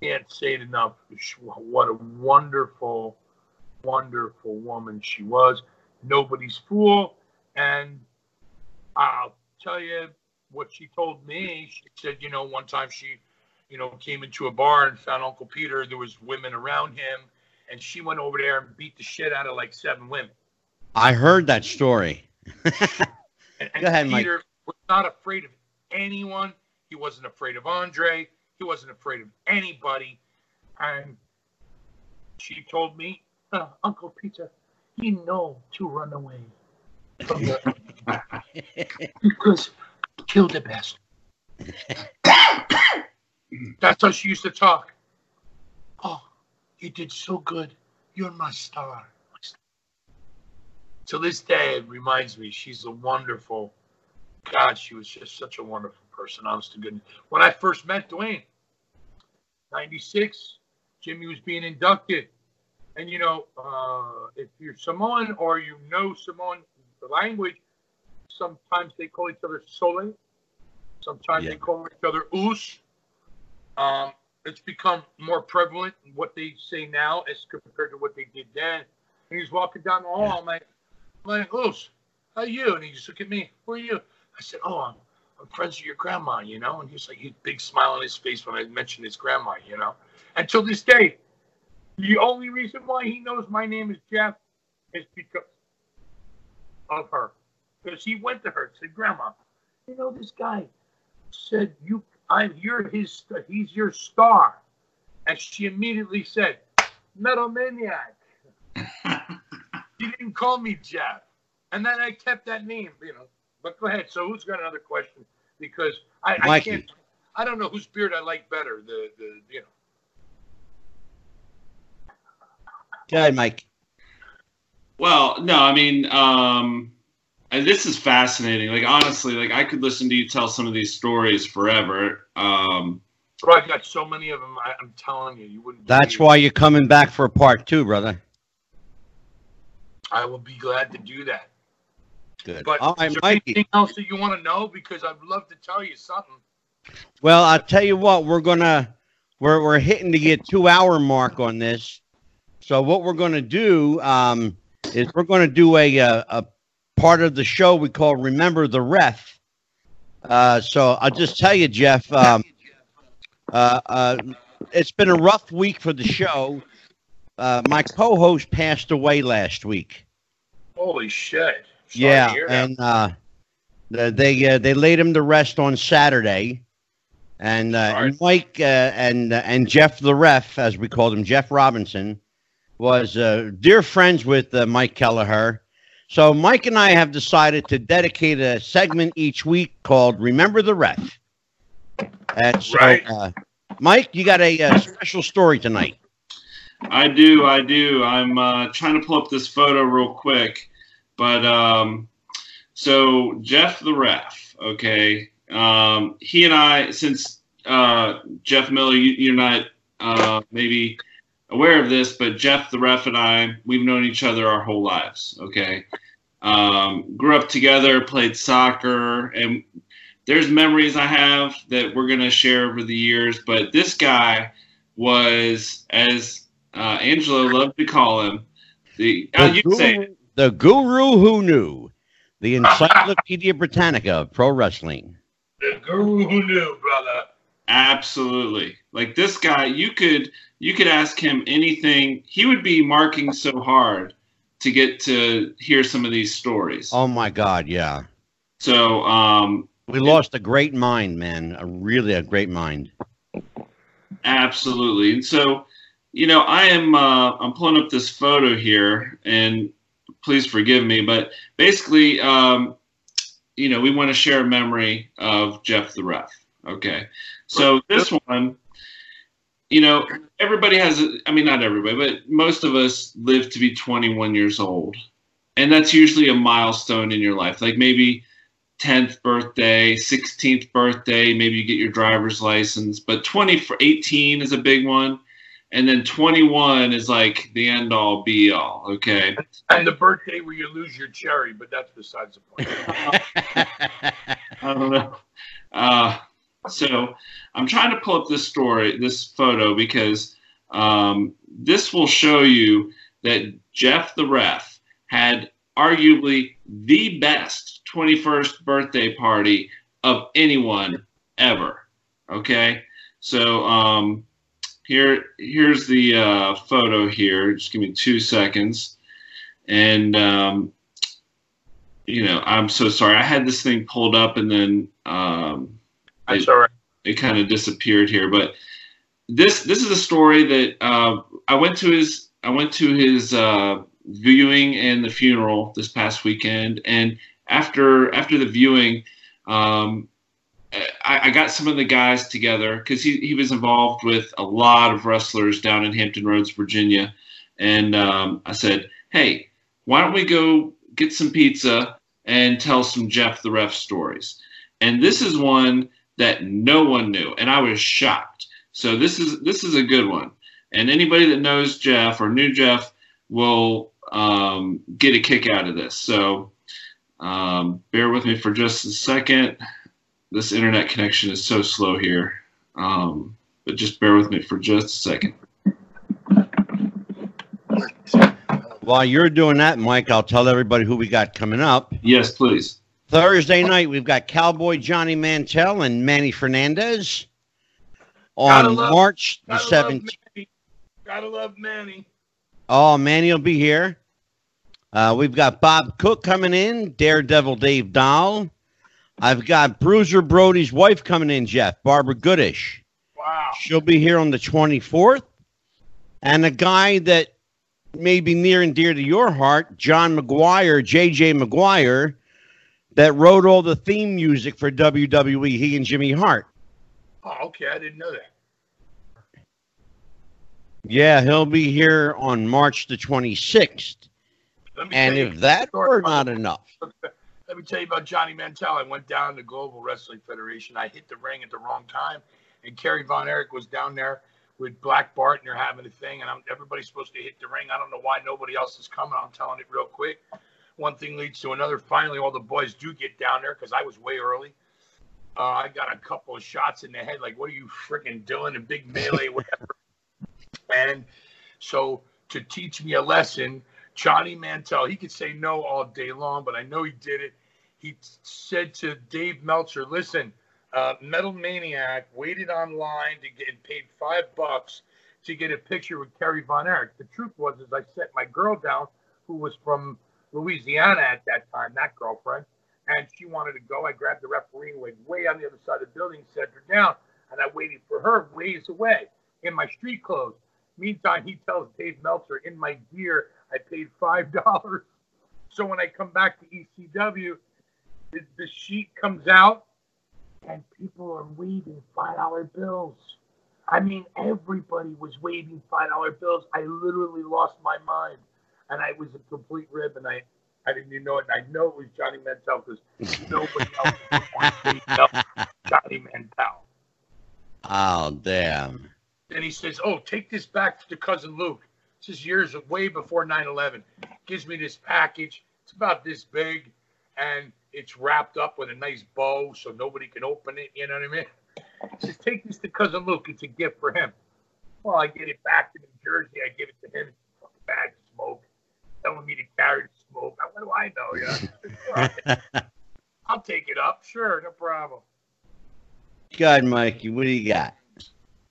can't say it enough. What a wonderful, wonderful woman she was. Nobody's fool, and I'll tell you what she told me. She said, you know, one time she, you know, came into a bar and found Uncle Peter. There was women around him, and she went over there and beat the shit out of like seven women. I heard that story. And, and Go ahead, Mike. Peter was not afraid of anyone. He wasn't afraid of Andre. He wasn't afraid of anybody. And she told me, uh, Uncle Peter, you know to run away from the *laughs* because kill the best. *coughs* That's how she used to talk. Oh, you did so good. You're my star. To this day, it reminds me she's a wonderful. God, she was just such a wonderful person. Honest to goodness. When I first met Dwayne, '96, Jimmy was being inducted, and you know, uh, if you're Samoan or you know Samoan language, sometimes they call each other Sole, sometimes Yeah. they call each other Us. Um, it's become more prevalent what they say now as compared to what they did then. And he's walking down the hall. Yeah. I'm like, like, Us, how you? And he just looked at me. Who are you? I said, Oh, I'm, I'm friends with your grandma, you know. And he's like, he big smile on his face when I mentioned his grandma, you know. And till this day, the only reason why he knows my name is Jeff is because of her. Because he went to her and said, Grandma, you know this guy said you I'm you're his he's your star. And she immediately said, Metal Maniac. *laughs* he didn't call me Jeff. And then I kept that name, you know. But go ahead. So who's got another question? Because I, I can't I don't know whose beard I like better. The the you know. Go ahead, Mike. Well, no, I mean, um, and this is fascinating. Like honestly, like I could listen to you tell some of these stories forever. Um, Bro, I got so many of them. I, I'm telling you, you wouldn't. That's why you're coming back for a part two, brother. I will be glad to do that. Good. But All right, is there Mikey. anything else that you want to know? Because I'd love to tell you something. Well, I'll tell you what, we're gonna we're we're hitting the two hour mark on this. So what we're gonna do um, is we're gonna do a, a a part of the show we call Remember the Ref. Uh, so I'll just tell you, Jeff. Um, uh, uh, it's been a rough week for the show. Uh, my co-host passed away last week. Holy shit! Sorry Yeah, and uh, they uh, they laid him to rest on Saturday, and, uh, and Mike uh, and uh, and Jeff the ref, as we called him, Jeff Robinson, was uh, dear friends with uh, Mike Kelleher. So Mike and I have decided to dedicate a segment each week called "Remember the Ref." And so, Right. uh, Mike, you got a, uh special story tonight. I do, I do. I'm uh, trying to pull up this photo real quick, but um, so Jeff the ref, okay. Um, he and I, since uh, Jeff Miller, you, you're not uh, maybe aware of this, but Jeff the ref and I, we've known each other our whole lives, okay. Um, grew up together, played soccer, and there's memories I have that we're gonna share over the years. But this guy was, as uh, Angelo loved to call him, the uh, The you can say guru, the guru who knew, the Encyclopedia Britannica of pro wrestling. the guru who knew, brother. absolutely like this guy. You could you could ask him anything. He would be marking so hard to get to hear some of these stories. Oh my God, yeah. So um, We lost a great mind, man. A really a great mind. Absolutely. And so, you know, I am uh, I'm pulling up this photo here, and please forgive me, but basically, um, you know, we want to share a memory of Jeff the Ref. Okay. So this one, you know, everybody has. I mean, not everybody, but most of us live to be 21 years old, and that's usually a milestone in your life. Like maybe 10th birthday, 16th birthday, maybe you get your driver's license, but 20 for 18 is a big one. And then 21 is like the end all be all. Okay. And the birthday where you lose your cherry, but that's besides the point. *laughs* I don't know. Uh, so I'm trying to pull up this story, this photo, because um, this will show you that Jeff the Ref had arguably the best 21st birthday party of anyone ever. Okay, so um, here here's the uh, photo here. Just give me two seconds, and um, you know I'm so sorry. I had this thing pulled up and then um, right. it kind of disappeared here. But this this is a story that uh, I went to his I went to his uh, viewing and the funeral this past weekend, and after after the viewing, um, I, I got some of the guys together because he he was involved with a lot of wrestlers down in Hampton Roads, Virginia, and um, I said, hey, why don't we go get some pizza and tell some Jeff the Ref stories? And this is one that no one knew, and I was shocked. So this is this is a good one, and anybody that knows Jeff or knew Jeff will um, get a kick out of this. So um, bear with me for just a second. This internet connection is so slow here, um, but just bear with me for just a second. While you're doing that, Mike, I'll tell everybody who we got coming up. Yes, please. Thursday night, we've got Cowboy Johnny Mantell and Manny Fernandez. On love- March the Gotta love 17th. Manny. Gotta love Manny. Oh, Manny will be here. Uh, we've got Bob Cook coming in, Daredevil Dave Dahl. I've got Bruiser Brody's wife coming in, Jeff, Barbara Goodish. Wow. She'll be here on the 24th. And a guy that may be near and dear to your heart, John Maguire, JJ Maguire, that wrote all the theme music for WWE, he and Jimmy Hart. Oh, okay. I didn't know that. Yeah, he'll be here on March the 26th. And if that were not enough, *laughs* Let me tell you about Johnny Mantell. I went down to Global Wrestling Federation. I hit the ring at the wrong time, and Kerry Von Erich was down there with Black Bart, and they're having a thing, and I'm, everybody's supposed to hit the ring. I don't know why nobody else is coming. I'm telling it real quick. One thing leads to another. Finally, all the boys do get down there because I was way early. Uh, I got a couple of shots in the head, like, "What are you freaking doing?" A big melee, whatever. *laughs* and so to teach me a lesson, Johnny Mantell, he could say no all day long, but I know he did it. He said to Dave Meltzer, listen, uh, Metal Maniac waited online to get and paid five bucks to get a picture with Kerry Von Erich. The truth was, is I set my girl down, who was from Louisiana at that time, that girlfriend, and she wanted to go. I grabbed the referee went way on the other side of the building, set her down, and I waited for her ways away in my street clothes. Meantime, he tells Dave Meltzer, in my gear, I paid five dollars. So when I come back to ECW, the, the sheet comes out, and people are waving five dollar bills. I mean, everybody was waving five dollar bills. I literally lost my mind, and I was a complete rib, and I, I didn't even know it. And I know it was Johnny Mantell because nobody else was Johnny Mantell. oh, damn. Then he says, "Oh, take this back to cousin Luke." This is years way before 9/11. Gives me this package. It's about this big, and it's wrapped up with a nice bow, so nobody can open it. You know what I mean? He says, "Take this to cousin Luke. It's a gift for him." Well, I get it back to New Jersey. I give it to him. It's a fucking bag of smoke, telling me to carry the smoke. What do I know? Yeah, All right. *laughs* I'll take it up. Sure, no problem. God, Mikey, what do you got?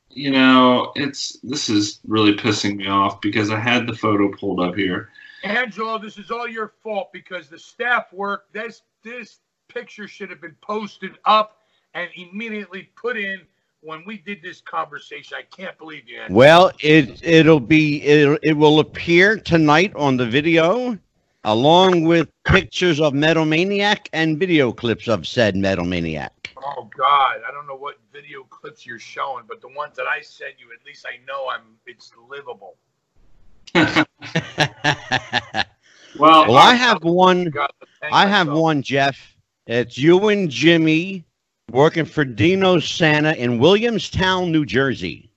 You know, it's this is really pissing me off because I had the photo pulled up here. Angelo, this is all your fault because the staff work. This this picture should have been posted up and immediately put in when we did this conversation. I can't believe you. Angelo. Well, it it'll be it, it will appear tonight on the video, along with pictures of Metal Maniac and video clips of said Metal Maniac. Oh God, I don't know what video clips you're showing, but the ones that I sent you, at least I know I'm. It's livable. *laughs* *laughs* Well, well, I have one. God, thank I have myself. one, Jeff. It's you and Jimmy working for Dino Santa in Williamstown, New Jersey.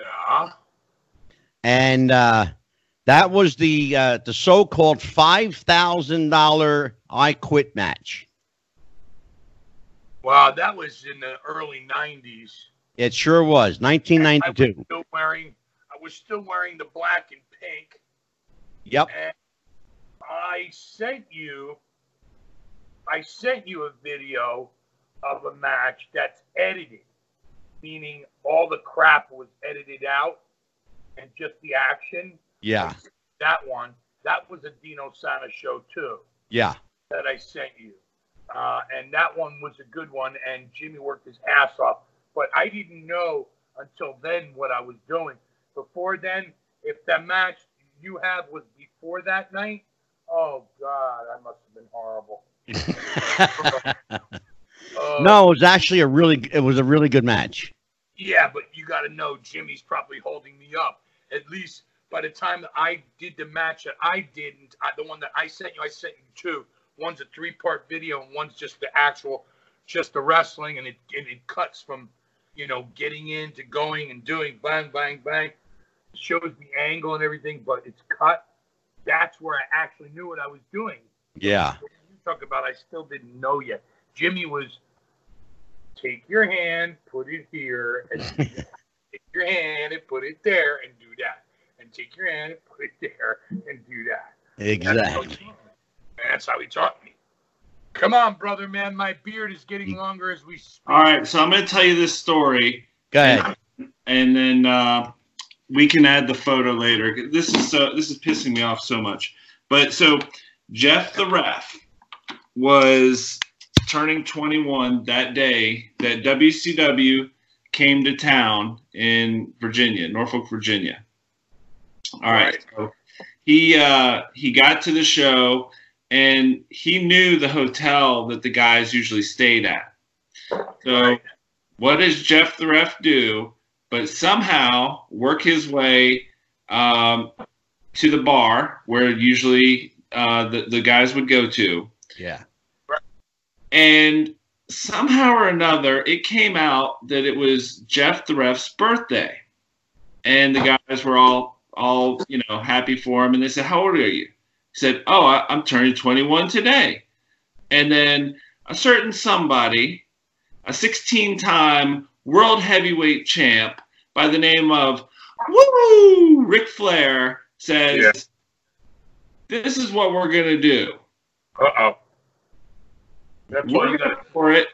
Yeah, and uh, that was the uh, the so-called five thousand dollar I Quit match. Wow, that was in the early '90s. It sure was, 1992. I was still wearing, I was still wearing the black and pink. Yep. And I sent you, I sent you a video of a match that's edited, meaning all the crap was edited out and just the action. Yeah. That one, that was a Dino Santa show too. Yeah. That I sent you. Uh, and that one was a good one, and Jimmy worked his ass off. But I didn't know until then what I was doing. Before then, if that match you have was before that night, oh God, I must have been horrible. *laughs* uh, no, it was actually a really it was a really good match. Yeah, but you got to know Jimmy's probably holding me up. At least by the time that I did the match that I didn't, I, the one that I sent you, I sent you two. One's a three-part video, and one's just the actual, just the wrestling, and it and it cuts from, you know, getting into going and doing bang bang bang. It shows the angle and everything, but it's cut. That's where I actually knew what I was doing. Yeah. you talk about, I still didn't know yet. Jimmy was take your hand, put it here, and *laughs* take your hand and put it there and do that. And take your hand and put it there and do that. Exactly. That's how he taught me. Come on, brother, man. My beard is getting longer as we speak. All right, so I'm going to tell you this story. Go ahead. And, and then uh, we can add the photo later. This is so. This is pissing me off so much. But so Jeff the ref was turning 21 that day that WCW came to town in Virginia, Norfolk, Virginia. All right. So he uh, he got to the show and he knew the hotel that the guys usually stayed at. So what does Jeff the ref do? But somehow work his way um, to the bar where usually uh, the the guys would go to. Yeah. And somehow or another, it came out that it was Jeff the ref's birthday, and the guys were all all you know happy for him, and they said, "How old are you?" He said, "Oh, I, I'm turning 21 today." And then a certain somebody, a 16-time world heavyweight champ by the name of Woo Ric Flair, says, Yeah. "This is what we're gonna do." Uh oh. That's We're you gonna pour it,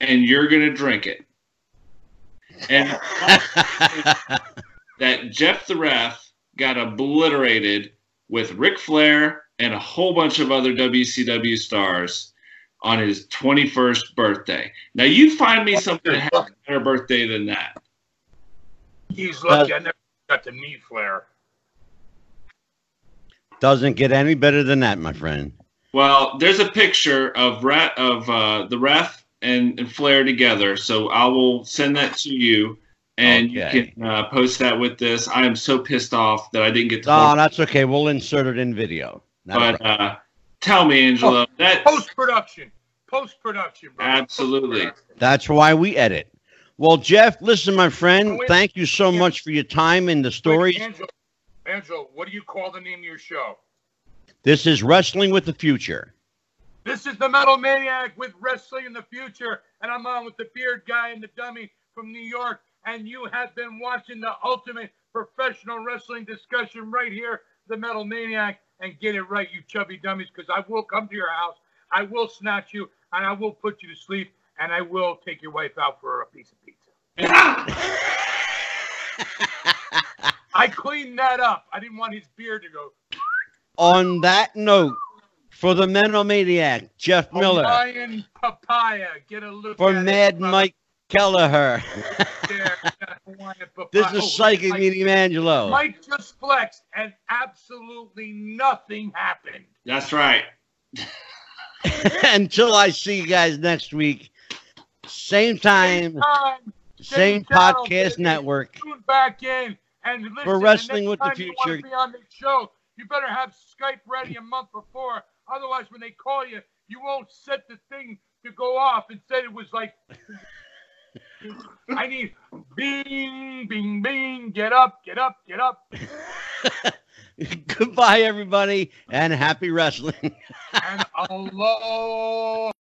and you're gonna drink it. And *laughs* that Jeff the Ref got obliterated with Ric Flair and a whole bunch of other WCW stars on his 21st birthday. Now you find me something that has a better birthday than that. He's lucky I never got to meet Flair. Doesn't get any better than that, my friend. Well, there's a picture of rat of uh, the ref and, and Flair together, so I will send that to you, and Okay. you can uh, post that with this. I am so pissed off that I didn't get to. Oh, post that's okay. We'll insert it in video. Not but problem. uh, tell me, Angelo, oh, that Post production. Post production. Absolutely. Post-production. That's why we edit. Well, Jeff, listen, my friend, Oh, wait. thank you so Yeah. much for your time and the stories. Angelo, Angelo, what do you call the name of your show? This is Wrestling with the Future. This is the Metal Maniac with Wrestling in the Future, and I'm on with the beard guy and the dummy from New York, and you have been watching the ultimate professional wrestling discussion right here, the Metal Maniac, and get it right, you chubby dummies, because I will come to your house, I will snatch you, and I will put you to sleep, and I will take your wife out for a piece of pizza. *laughs* I cleaned that up. I didn't want his beard to go. On that note, for the Mental Maniac, Jeff Miller, Hawaiian papaya. Get a look for Mad. Mike Kelleher, there. Hawaiian papaya. this is Psychic Mike- Medium Angelo. Mike just flexed, and absolutely nothing happened. that's right. *laughs* Until I see you guys next week, same time, Time, same channel, podcast baby. network. tune back in and listen. For the Wrestling next with the time you wanna Future. Be on the show. You better have Skype ready a month before. Otherwise, when they call you, you won't set the thing to go off and said it was like. I need Bing, bing, bing. Get up, get up, get up. *laughs* Goodbye, everybody, and happy wrestling. and aloha.